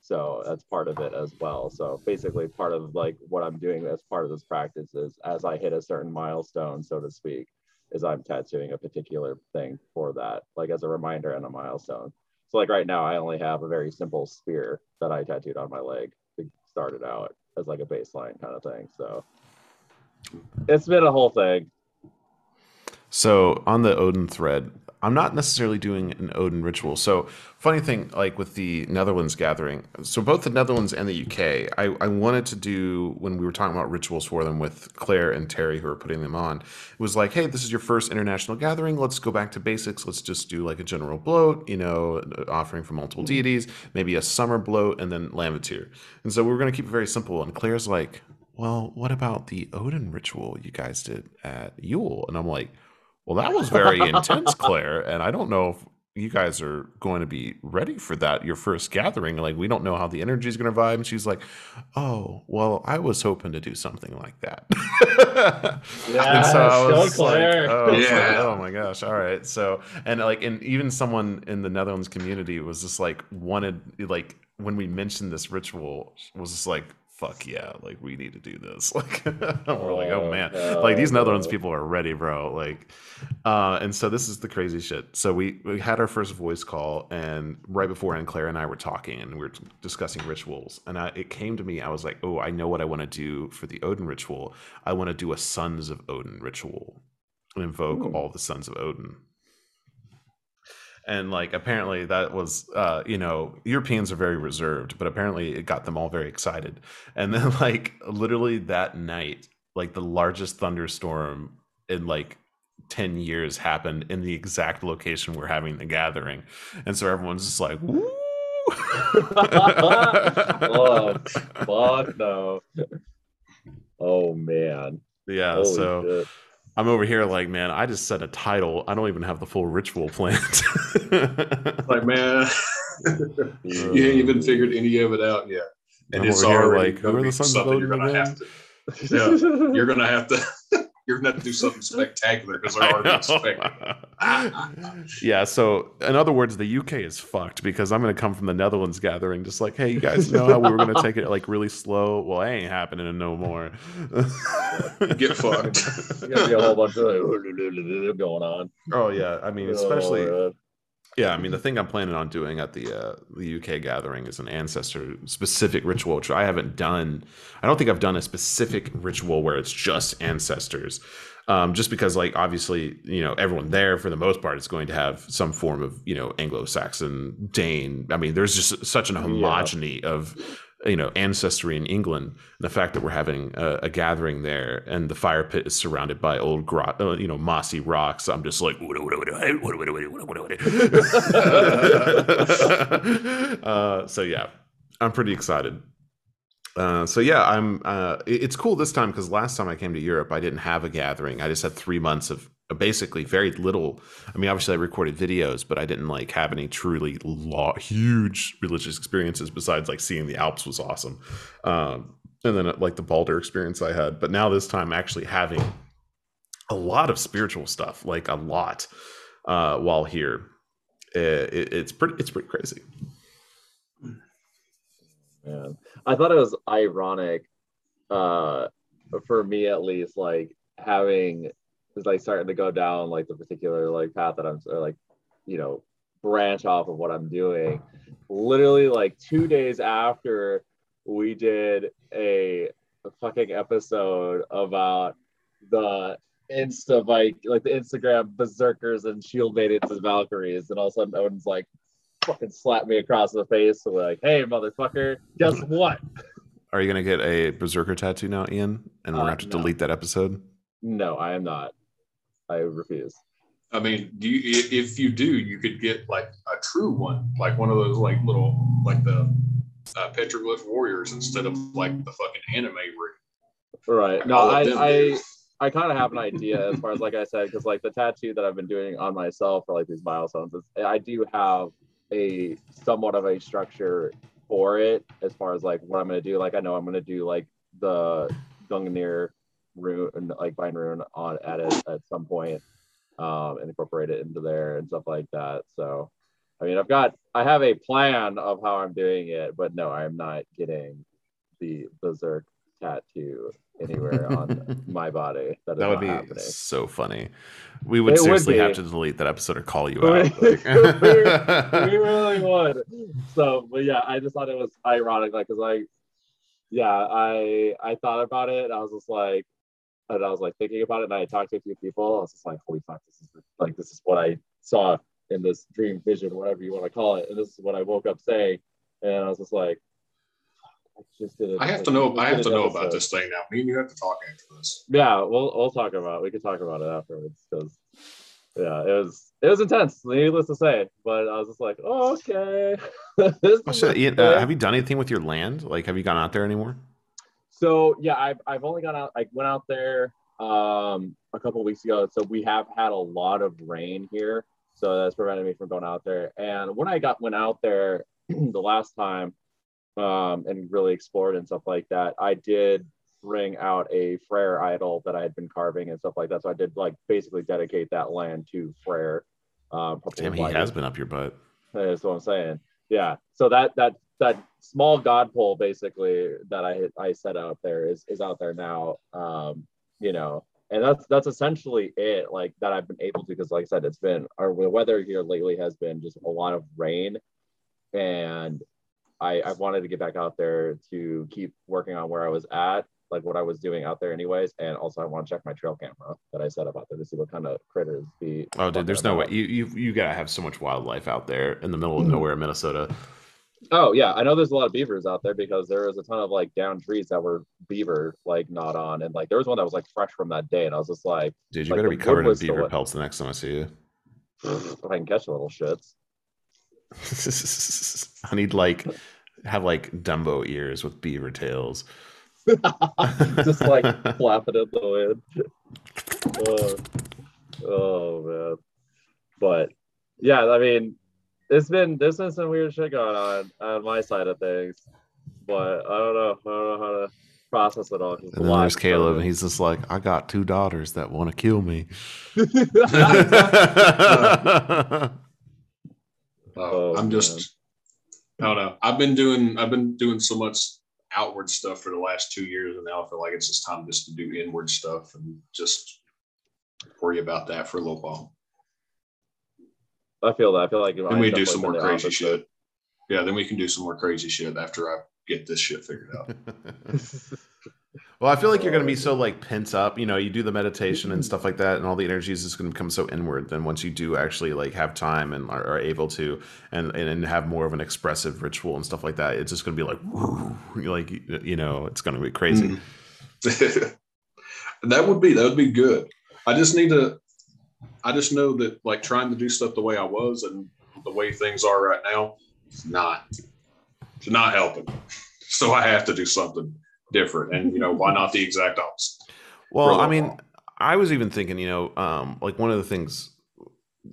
So that's part of it as well. So basically part of like what i'm doing as part of this practice is as i hit a certain milestone so to speak is i'm tattooing a particular thing for that like as a reminder and a milestone. So like right now i only have a very simple spear that i tattooed on my leg to start it out as like a baseline kind of thing. So it's been a whole thing So on the Odin thread, I'm not necessarily doing an Odin ritual. So funny thing, like with the Netherlands gathering, so both the Netherlands and the UK, I, I wanted to do when we were talking about rituals for them with Claire and Terry who are putting them on. It was like, hey, this is your first international gathering. Let's go back to basics. Let's just do like a general blót, you know, offering for multiple mm-hmm. deities, maybe a summer blót, and then Landvættir. And so we were going to keep it very simple. And Claire's like, well, what about the Odin ritual you guys did at Yule? And I'm like, well, that was very intense, Claire. And I don't know if you guys are going to be ready for that, your first gathering. Like, we don't know how the energy is going to vibe. And she's like, oh, well, I was hoping to do something like that. and so I go was like, Claire. oh, I was like, Yeah. oh my gosh. All right. So, and like, and even someone in the Netherlands community was just like, wanted, like, when we mentioned this ritual, was just like, fuck yeah, like we need to do this. Like we're like, oh Oh, man. hell like these Netherlands people are ready, bro. Like uh and so this is the crazy shit. So we we had our first voice call and right beforehand Claire and I were talking and we were t- discussing rituals. And I, it came to me, I was like, oh, I know what I want to do for the Odin ritual. I want to do a Sons of Odin ritual and invoke Ooh. all the sons of Odin and like apparently that was uh you know europeans are very reserved but apparently it got them all very excited and then like literally that night like the largest thunderstorm in like 10 years happened in the exact location we're having the gathering and so everyone's just like Woo! oh fuck no oh man yeah Holy so shit. I'm over here like man i just set a title i don't even have the full ritual planned Like man, you ain't uh, even figured any of it out yet. And I'm it's already like, who are the sons of something you're gonna again? have to Yeah. you're gonna have to you're gonna have to do something spectacular because they're I already know. expecting. yeah, so in other words, the UK is fucked because I'm going to come from the Netherlands gathering, just like, hey, you guys know how we were going to take it like really slow? Well, that ain't happening no more. Get fucked. There's gonna be a whole bunch of going on Oh yeah, I mean, especially Oh, man. Yeah. I mean, the thing I'm planning on doing at the uh, the UK gathering is an ancestor specific ritual, which I haven't done. I don't think I've done a specific ritual where it's just ancestors. Um, just because, like, obviously, you know, everyone there for the most part is going to have some form of, you know, Anglo-Saxon, Dane. I mean, there's just such an homogeny of, you know, ancestry in England. And the fact that we're having a, a gathering there and the fire pit is surrounded by old, uh, you know, mossy rocks, I'm just like, uh, so yeah, I'm pretty excited. Uh, so yeah, I'm. Uh, it's cool this time because last time I came to Europe, I didn't have a gathering. I just had three months of uh, basically very little. I mean, obviously I recorded videos, but I didn't like have any truly law, huge religious experiences besides like seeing the Alps was awesome, um, and then uh, like the Balder experience I had. But now this time, actually having a lot of spiritual stuff, like a lot, uh, while here, uh, it, it's pretty. It's pretty crazy. I thought it was ironic, uh, for me at least, like having is like starting to go down like the particular like path that I'm or like, you know, branch off of what I'm doing. Literally like two days after we did a, a fucking episode about the Insta bike, like the Instagram berserkers and shield maidens and Valkyries, and all of a sudden Odin's like fucking slapped me across the face and like, hey motherfucker, guess what? Are you gonna get a berserker tattoo now, Ian? And we're gonna Uh, have to no. delete that episode. No, I am not. I refuse. I mean, do you, if you do, you could get like a true one, like one of those like little like the uh, petroglyph warriors instead of like the fucking anime. rig. Right. No, I I. I kind of have an idea as far as like I said, because like the tattoo that I've been doing on myself for like these milestones is I do have a somewhat of a structure for it as far as like what I'm gonna do. Like I know I'm gonna do like the Gungnir rune and like Vine rune on at it at some point, um, and incorporate it into there and stuff like that. So I mean I've got I have a plan of how I'm doing it, but no, I'm not getting the berserk tattoo anywhere on my body. That, That would be happening. so funny. We would It seriously be. have to delete that episode or call you out. we Like- we really would. So, but yeah, I just thought it was ironic, like, cause like, yeah, I I thought about it. And I was just like, and I was like thinking about it, and I talked to a few people. I was just like, holy fuck, this is like this is what I saw in this dream vision, whatever you want to call it, and this is what I woke up saying, and I was just like, I just did it. I have to know. I have to know about this thing now. Me and you have to talk after this. Yeah, we'll we'll talk about. It. We can talk about it afterwards because yeah, it was it was intense. Needless to say, but I was just like, oh, okay. This Oh, is uh, okay. have you done anything with your land? Like, have you gone out there anymore? So yeah, I've I've only gone out. I went out there um a couple weeks ago. So we have had a lot of rain here, so that's prevented me from going out there. And when I got went out there the last time, um, and really explored and stuff like that, I did bring out a Freyr idol that I had been carving and stuff like that. So I did like basically dedicate that land to Freyr. Um, Damn, he has been up your butt. That's what I'm saying. Yeah. So that that that small god pole basically that I I set out there is is out there now. Um, you know, and that's that's essentially it. Like that I've been able to because, like I said, it's been our the weather here lately has been just a lot of rain, and I I wanted to get back out there to keep working on where I was at. Like what I was doing out there, anyways, and also I want to check my trail camera that I set up out there to see what kind of critters the. Oh, dude, there's no way. You you you gotta have so much wildlife out there in the middle Mm-hmm. of nowhere, Minnesota. Oh yeah, I know there's a lot of beavers out there because there was a ton of like down trees that were beaver like not on, and like there was one that was like fresh from that day, and I was just like, Dude, you Like, better be covered in beaver pelts the next time I see you. if I can catch the little shits. I need like have like Dumbo ears with beaver tails. just like flapping in the wind. Oh, oh man, but yeah, I mean, it's been there's been some weird shit going on on my side of things, but I don't know, I don't know how to process it all. it's And then lot, there's Caleb, so- and he's just like, I got two daughters that want to kill me. Uh, Oh, I'm just, I don't know. I've been doing, I've been doing so much outward stuff for the last two years, and now I feel like it's just time just to do inward stuff and just worry about that for a little while. I feel that. I feel like Then I'm we do some more crazy opposite. shit. Yeah, then we can do some more crazy shit after I get this shit figured out. well, I feel like you're going to be so like pent up. You know, you do the meditation and stuff like that, and all the energy is just going to become so inward. Then once you do actually like have time and are, are able to, and, and and have more of an expressive ritual and stuff like that, it's just going to be like, woo, like you know, it's going to be crazy. Mm. that would be that would be good. I just need to. I just know that like trying to do stuff the way I was and the way things are right now, it's not. It's not helping. So I have to do something different, and you know why not the exact opposite? Well, I mean. I was even thinking, you know, um, like one of the things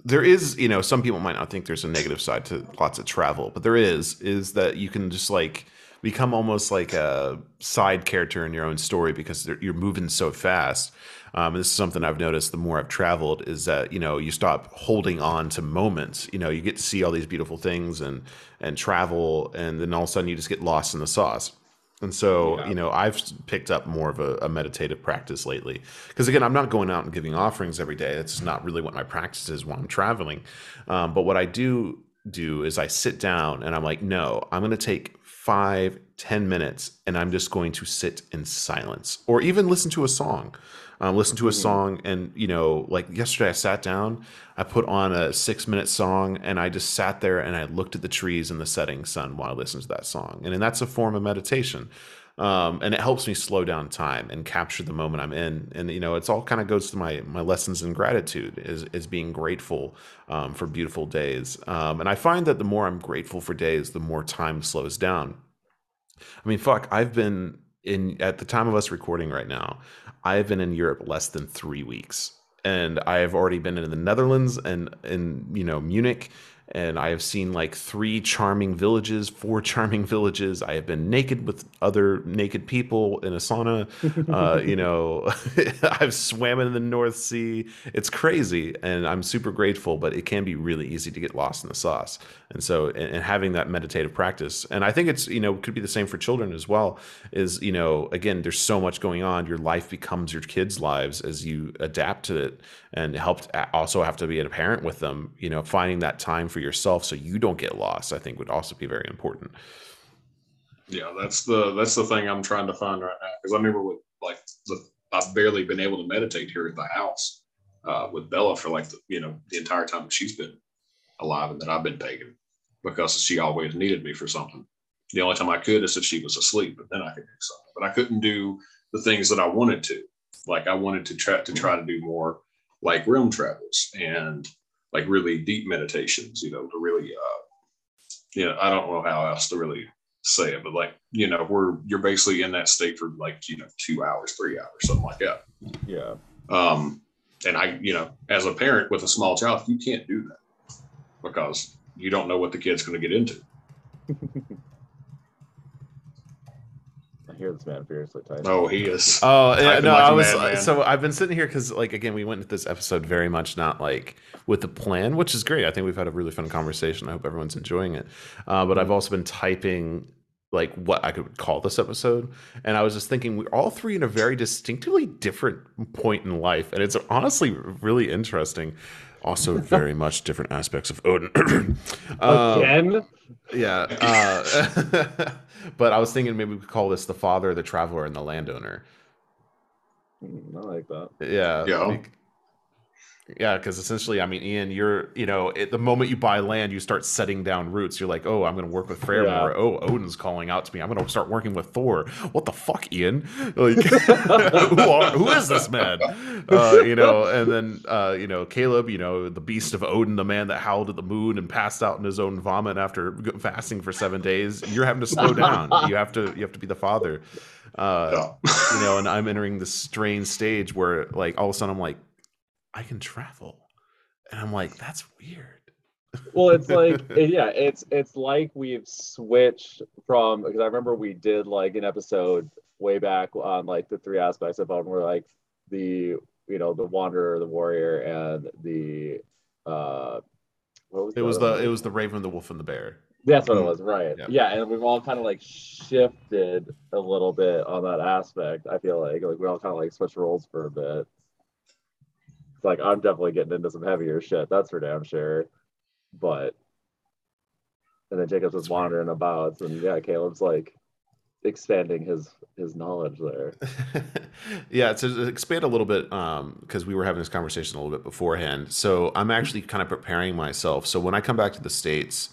there is, you know, some people might not think there's a negative side to lots of travel, but there is, is that you can just like become almost like a side character in your own story because you're moving so fast. Um, this is something I've noticed the more I've traveled is that, you know, you stop holding on to moments, you know, you get to see all these beautiful things and, and travel. And then all of a sudden you just get lost in the sauce. And so, Yeah. you know, I've picked up more of a, a meditative practice lately. Because again, I'm not going out and giving offerings every day. That's not really what my practice is when I'm traveling. Um, but what I do do is I sit down and I'm like, no, I'm going to take five, ten minutes and I'm just going to sit in silence or even listen to a song. Um, listen to a Mhm. song and, you know, like yesterday I sat down, I put on a six minute song and I just sat there and I looked at the trees and the setting sun while I listened to that song. And, then that's a form of meditation. Um, and it helps me slow down time and capture the moment I'm in. And you know, it's all kind of goes to my my lessons in gratitude is is being grateful um, for beautiful days. Um, and I find that the more I'm grateful for days, the more time slows down. I mean, fuck, I've been in at the time of us recording right now. I've been in Europe less than three weeks, and I have already been in the Netherlands and in you know Munich, and I have seen like three charming villages, four charming villages. I have been naked with other naked people in a sauna. Uh, you know, I've swam in the North Sea. It's crazy, and I'm super grateful. But it can be really easy to get lost in the sauce. And so, and, and having that meditative practice, and I think it's you know could be the same for children as well. Is you know again, there's so much going on. Your life becomes your kids' lives as you adapt to it, and help also have to be a parent with them. You know, finding that time for yourself so you don't get lost. I think would also be very important. Yeah, that's the that's the thing I'm trying to find right now. Because I remember with like the I've barely been able to meditate here at the house uh, with Bella for like the you know the entire time that she's been alive and that I've been taken because she always needed me for something. The only time I could is if she was asleep, but then I could do something. But I couldn't do the things that I wanted to. Like I wanted to try to try to do more like realm travels and like really deep meditations. You know, to really uh, you know I don't know how else to really say it, but like you know, we're you're basically in that state for like you know two hours, three hours, something like that. Yeah. Um, and I, you know, as a parent with a small child, you can't do that because you don't know what the kid's going to get into. I hear this man fiercely tight. Oh, he is. Oh yeah, no, like I a was madman. so I've been sitting here because like again we went into this episode very much not like with the plan, which is great. I think we've had a really fun conversation. I hope everyone's enjoying it. Uh, but I've also been typing like what I could call this episode, and I was just thinking we're all three in a very distinctively different point in life, and it's honestly really interesting. Also, very much different aspects of Odin. Um, Again? yeah. Uh, but I was thinking maybe we could call this the father, the traveler, and the landowner. Mm, I like that. Yeah. Yeah. Yeah, because essentially, I mean, Ian, you're, you know, at the moment you buy land, you start setting down roots. You're like, oh, I'm going to work with Freyr Yeah. more. Oh, Odin's calling out to me. I'm going to start working with Thor. What the fuck, Ian? Like, who, are, who is this man? Uh, you know, and then, uh, you know, Caleb, you know, the beast of Odin, the man that howled at the moon and passed out in his own vomit after fasting for seven days. You're having to slow down. You have to, you have to be the father. Uh, Yeah. you know, and I'm entering this strange stage where, like, all of a sudden, I'm like, I can travel, and I'm like, that's weird. well it's like it- yeah it's it's like we've switched from because i remember we did like an episode way back on like the three aspects of Odin where like the you know the wanderer the warrior and the uh what was It was the one? it was the raven, the wolf, and the bear. that's what it was right Yeah. yeah and we've all kind of like shifted a little bit on that aspect i feel like like we all kind of like switched roles for a bit it's like i'm definitely getting into some heavier shit that's for damn sure but and then Jacob's just wandering about, and yeah, Caleb's like expanding his his knowledge there. yeah, to expand a little bit, um, because we were having this conversation a little bit beforehand. So I'm actually kind of preparing myself. So when I come back to the states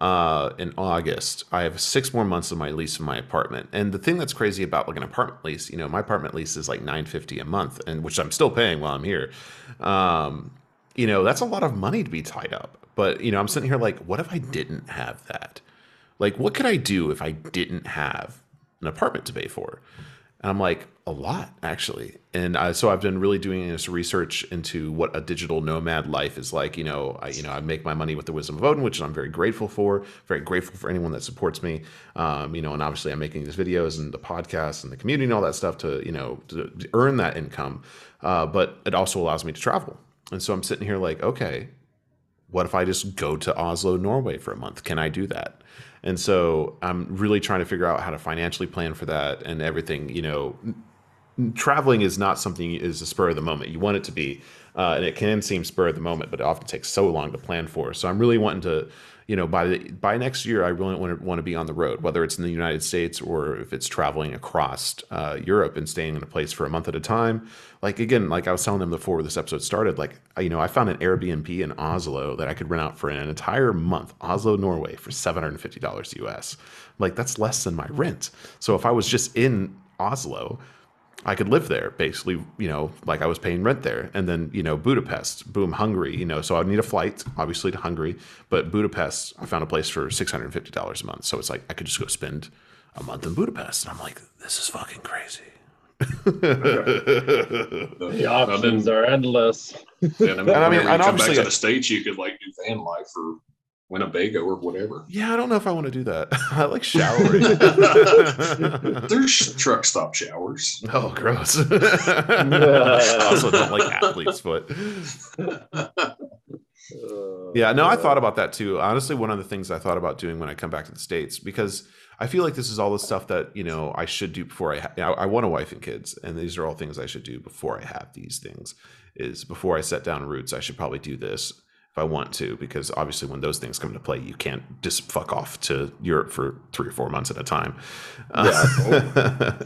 uh, in August, I have six more months of my lease in my apartment. And the thing that's crazy about like an apartment lease, you know, my apartment lease is like nine fifty a month, and which I'm still paying while I'm here. Um, you know, that's a lot of money to be tied up. But you know, I'm sitting here like, what if I didn't have that? Like, what could I do if I didn't have an apartment to pay for? And I'm like, a lot actually. And I, so I've been really doing this research into what a digital nomad life is like. You know, I, you know, I make my money with the wisdom of Odin, which I'm very grateful for. Very grateful for anyone that supports me. Um, you know, and obviously I'm making these videos and the podcast and the community and all that stuff to, you know, to, earn that income. Uh, but it also allows me to travel. And so I'm sitting here like, okay, what if I just go to Oslo, Norway for a month? Can I do that? And so I'm really trying to figure out how to financially plan for that and everything. You know, traveling is not something is a spur of the moment. You want it to be, uh, and it can seem spur of the moment, but it often takes so long to plan for. So I'm really wanting to you know, by the, by next year, I really want to want to be on the road, whether it's in the United States or if it's traveling across uh, Europe and staying in a place for a month at a time. Like again, like I was telling them before this episode started, like you know, I found an Airbnb in Oslo that I could rent out for an entire month, Oslo, Norway, for seven hundred and fifty dollars US. Like that's less than my rent. So if I was just in Oslo, I could live there basically, you know, like I was paying rent there. And then, you know, Budapest, boom, Hungary, you know, so I'd need a flight, obviously, to Hungary. But Budapest, I found a place for $650 a month. So it's like I could just go spend a month in Budapest. And I'm like, this is fucking crazy. the options are endless. And I mean, and I mean, and come back to the States, you could like do van life or Winnebago or whatever. Yeah, I don't know if I want to do that. I like showering. There's truck stop showers. Oh, gross. I also don't like athlete's foot. Yeah, no, I thought uh. about that too. Honestly, one of the things I thought about doing when I come back to the states because I feel like this is all the stuff that you know I should do before I. Ha- I want a wife and kids, and these are all things I should do before I have these things. Is before I set down roots, I should probably do this if I want to, because obviously when those things come to play, you can't just fuck off to Europe for three or four months at a time. Yeah,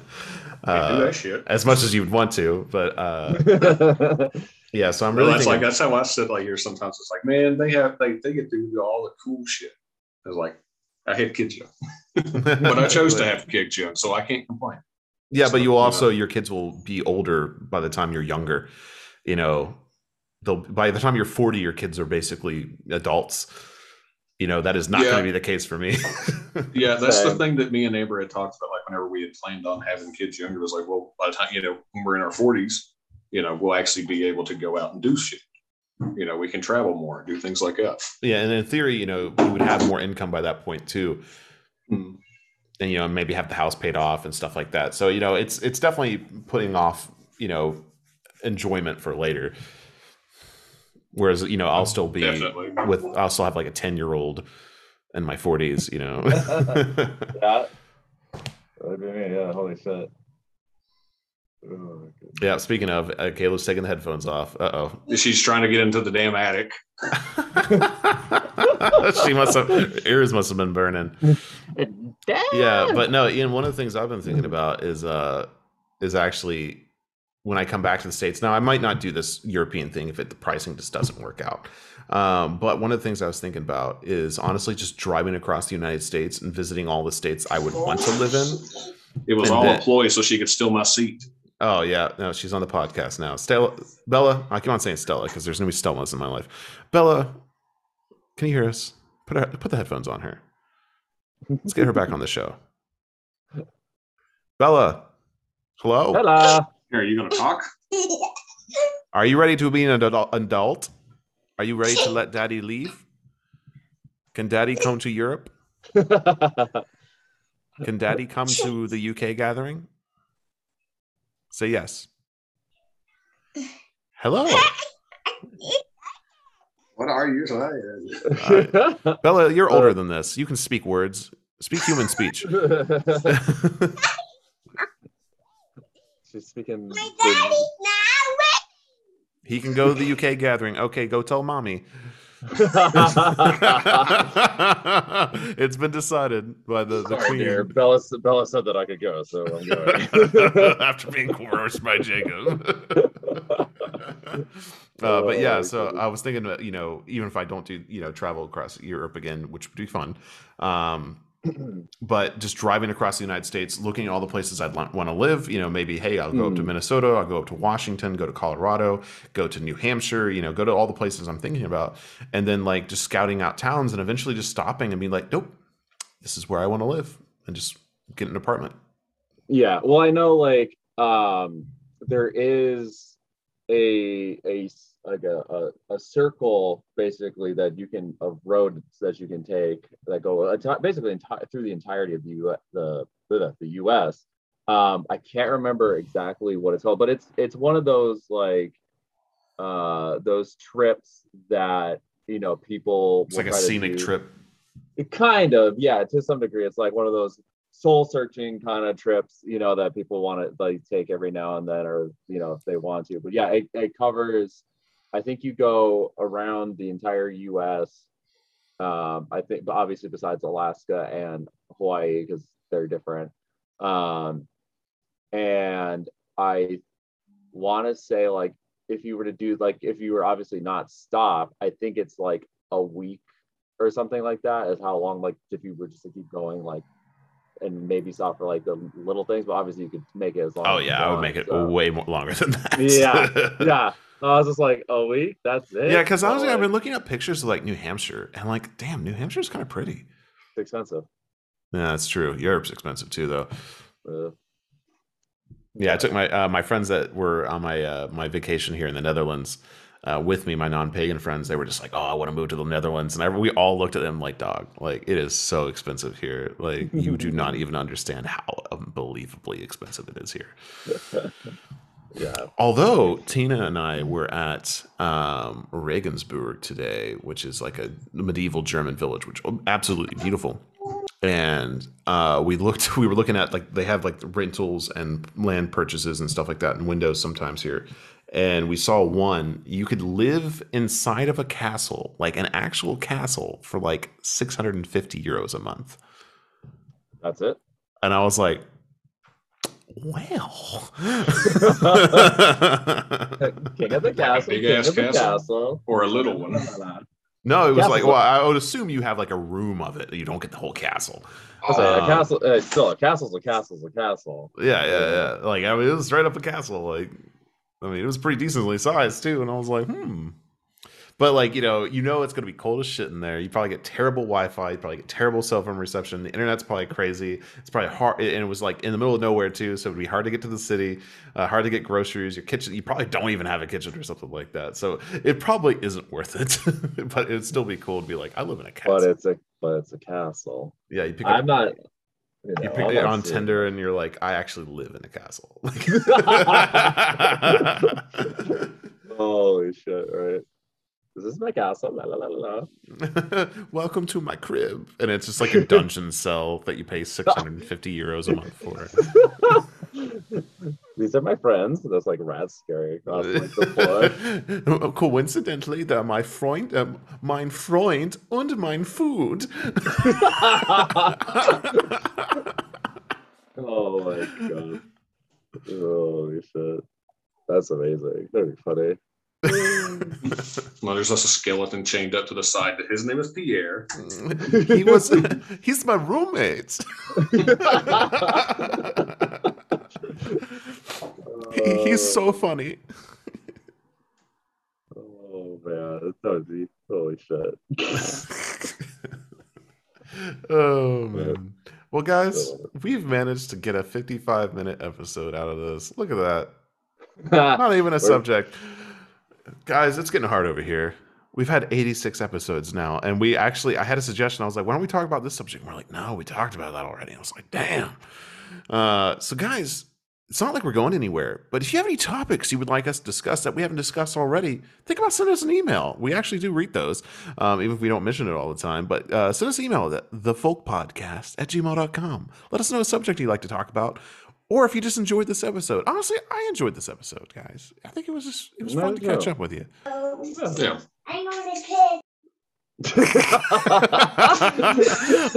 uh, as much as you'd want to, but uh, yeah. So I'm really well, that's like that's how I sit like here. Sometimes it's like, man, they have they they get to do all the cool shit. It's like I had kids young, but I chose to have kids young, so I can't complain. Yeah, so, but you also you know, your kids will be older by the time you're younger. You know, they'll by the time you're 40 your kids are basically adults. You know that is not yeah. going to be the case for me. Yeah that's the thing that me and neighbor had talked about like whenever we had planned on having kids younger was like well by the time you know when we're in our 40s you know we'll actually be able to go out and do shit. You know we can travel more and do things like that. Yeah and in theory you know we would have more income by that point too. Mm. and you know maybe have the house paid off and stuff like that. So you know it's it's definitely putting off you know enjoyment for later Whereas, you know, I'll still be Definitely. with, I'll still have like a 10 year old in my 40s, you know. yeah. That'd be me. Yeah. Holy shit. Oh, yeah. Speaking of, uh, Kayla's taking the headphones off. Uh oh. She's trying to get into the damn attic. she must have, ears must have been burning. Damn. yeah. But no, Ian, one of the things I've been thinking about is, uh, is actually when I come back to the states. Now, I might not do this European thing if it, the pricing just doesn't work out. Um, but one of the things I was thinking about is honestly just driving across the United States and visiting all the states I would want to live in. It was and all then, a ploy so she could steal my seat. Oh yeah, no, she's on the podcast now. Stella, Bella, I keep on saying Stella because there's gonna be Stellas in my life. Bella, can you hear us? Put her, put the headphones on her. Let's get her back on the show. Bella, hello. Hello. Are you going to talk? Are you ready to be an adult? Are you ready to let daddy leave? Can daddy come to Europe? Can daddy come to the UK gathering? Say yes. Hello. What are you saying? Uh, Bella, you're older than this. You can speak words. Speak human speech. She's speaking. My daddy's not ready. He can go to the UK gathering. Okay, go tell mommy. it's been decided by the, the Sorry, queen. Dear. Bella, Bella said that I could go, so I'm going. After being coerced by Jacob. Uh, but yeah, so I was thinking, you know, even if I don't do, you know, travel across Europe again, which would be fun, um, but just driving across the United States, looking at all the places I'd want to live, you know, maybe, hey, I'll go mm. up to hmm. Minnesota, I'll go up to Washington, go to Colorado, go to New Hampshire, you know, go to all the places I'm thinking about. And then like just scouting out towns and eventually just stopping and being like, nope, this is where I want to live and just get an apartment. Yeah. Well, I know like um, there is a, a, like a, a, a, circle basically that you can of roads that you can take that go basically enti- through the entirety of the U- the the, the U.S. Um, I can't remember exactly what it's called, but it's it's one of those like uh, those trips that you know, people It's like a scenic do- trip. It kind of, yeah, to some degree. It's like one of those soul searching kind of trips, you know, that people want to like take every now and then, or you know, if they want to. But yeah, it, it covers. I think you go around the entire U.S. Um, I think, obviously besides Alaska and Hawaii because they're different. Um, and I want to say like if you were to do like if you were obviously not stop, I think it's like a week or something like that is how long like if you were just to keep going like and maybe stop for like the little things, but obviously you could make it as long. Oh yeah, I would make it so- way more longer than that. Yeah, yeah. I was just like a week. That's it. yeah. Because honestly, I've been looking at pictures of like New Hampshire, and like, damn, New Hampshire's kind of pretty. it's expensive. Yeah, that's true. Europe's expensive too, though. Uh, Yeah, I took my uh, my friends that were on my uh, my vacation here in the Netherlands uh, with me, my non pagan friends. They were just like, "Oh, I want to move to the Netherlands," and I, we all looked at them like, "Dog, like it is so expensive here. Like you do not even understand how unbelievably expensive it is here." yeah. Although Tina and I were at um, Regensburg today, which is like a medieval German village, which absolutely beautiful. And uh, we looked, we were looking at like they have like rentals and land purchases and stuff like that, and windows sometimes here. And we saw one you could live inside of a castle, like an actual castle, for like 650 euros a month. That's it. And I was like, well. King of the castle. big king ass of the castle? castle. or a little one. No, it was Castle's like well, I would assume you have like a room of it. You don't get the whole castle. I'll a Uh, castle. Uh, still, a castle's a castle's a castle. Yeah, yeah, yeah. Like I mean, it was straight up a castle. Like, I mean, it was pretty decently sized too. And I was like, hmm. But like you know, you know it's gonna be cold as shit in there. You probably get terrible Wi-Fi. You probably get terrible cell phone reception. The internet's probably crazy. It's probably hard, and it was like in the middle of nowhere too. So it'd be hard to get to the city, uh, hard to get groceries. Your kitchen, you probably don't even have a kitchen or something like that. So it probably isn't worth it. but it'd still be cool to be like, I live in a castle. But it's a but it's a castle. yeah, you pick I'm not. You, You know, picked I'm it on. Tinder and you're like, I actually live in a castle. Holy shit! Right. This is my castle? La, la, la. Welcome to my crib. And it's just like a dungeon cell that you pay 650 euros a month for. These are my friends. That's like rats scary across like, the floor. Coincidentally, they're my Freund, um, mein Freund und mein Food. oh my god. Holy shit. That's amazing. That'd be funny. Well, there's also a skeleton chained up to the side. His name is Pierre. he was, he's my roommate. He- he's so funny. Oh man, that would be holy shit. oh man. Well, guys, we've managed to get a 55 minute episode out of this. Look at that. Not even a subject. Guys, it's getting hard over here. We've had 86 episodes now, and we actually, I had a suggestion. I was like, why don't we talk about this subject? And we're like, no, we talked about that already. I was like, damn. Uh, so, guys, it's not like we're going anywhere, but if you have any topics you would like us to discuss that we haven't discussed already, think about sending us an email. We actually do read those, um, even if we don't mention it all the time. But uh, send us an email at thefolkpodcast at gmail.com. Let us know a subject you'd like to talk about. Or if you just enjoyed this episode. Honestly, I enjoyed this episode, guys. I think it was just it was fun to catch up with you. Yeah. I'm on a pig.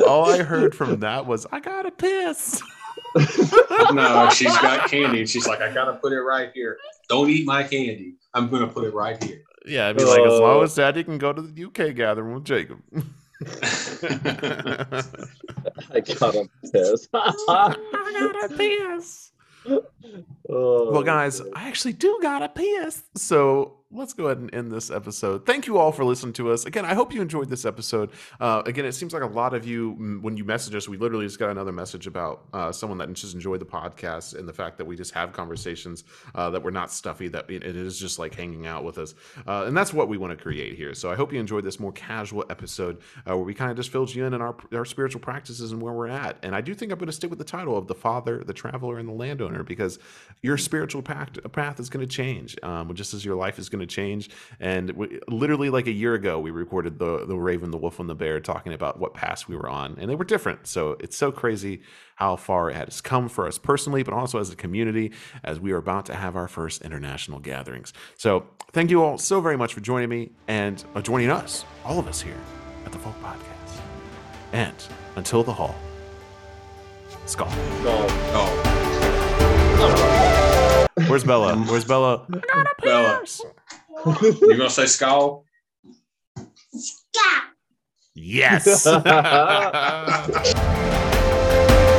all I heard from that was I gotta piss. No, she's got candy. She's like, I gotta put it right here. Don't eat my candy. I'm gonna put it right here. Yeah, I'd be like, as long Uh, as Daddy can go to the UK gathering with Jacob. I got a pissed. I gotta piss. Oh, Well, guys. I actually do got a piss. So let's go ahead and end this episode. Thank you all for listening to us. Again, I hope you enjoyed this episode. Uh, again, it seems like a lot of you, when you message us, we literally just got another message about uh, someone that just enjoyed the podcast and the fact that we just have conversations uh, that we're not stuffy, that it it is just like hanging out with us. Uh, and that's what we want to create here. So I hope you enjoyed this more casual episode uh, where we kind of just filled you in on our, our spiritual practices and where we're at. And I do think I'm going to stick with the title of the father, the traveler, and the landowner because your spiritual path, path is going to change um, just as your life is going going to change. And we, literally, like a year ago, we recorded the the Raven, the Wolf, and the Bear talking about what paths we were on, and they were different. So it's so crazy how far it has come for us personally, but also as a community, as we are about to have our first international gatherings. So thank you all so very much for joining me and uh, joining us, all of us here at the Folk Podcast. And until the hall, skull. So, Oh, Where's Bella? Where's Bella? Bella, you gonna say skull? Stop. Yes.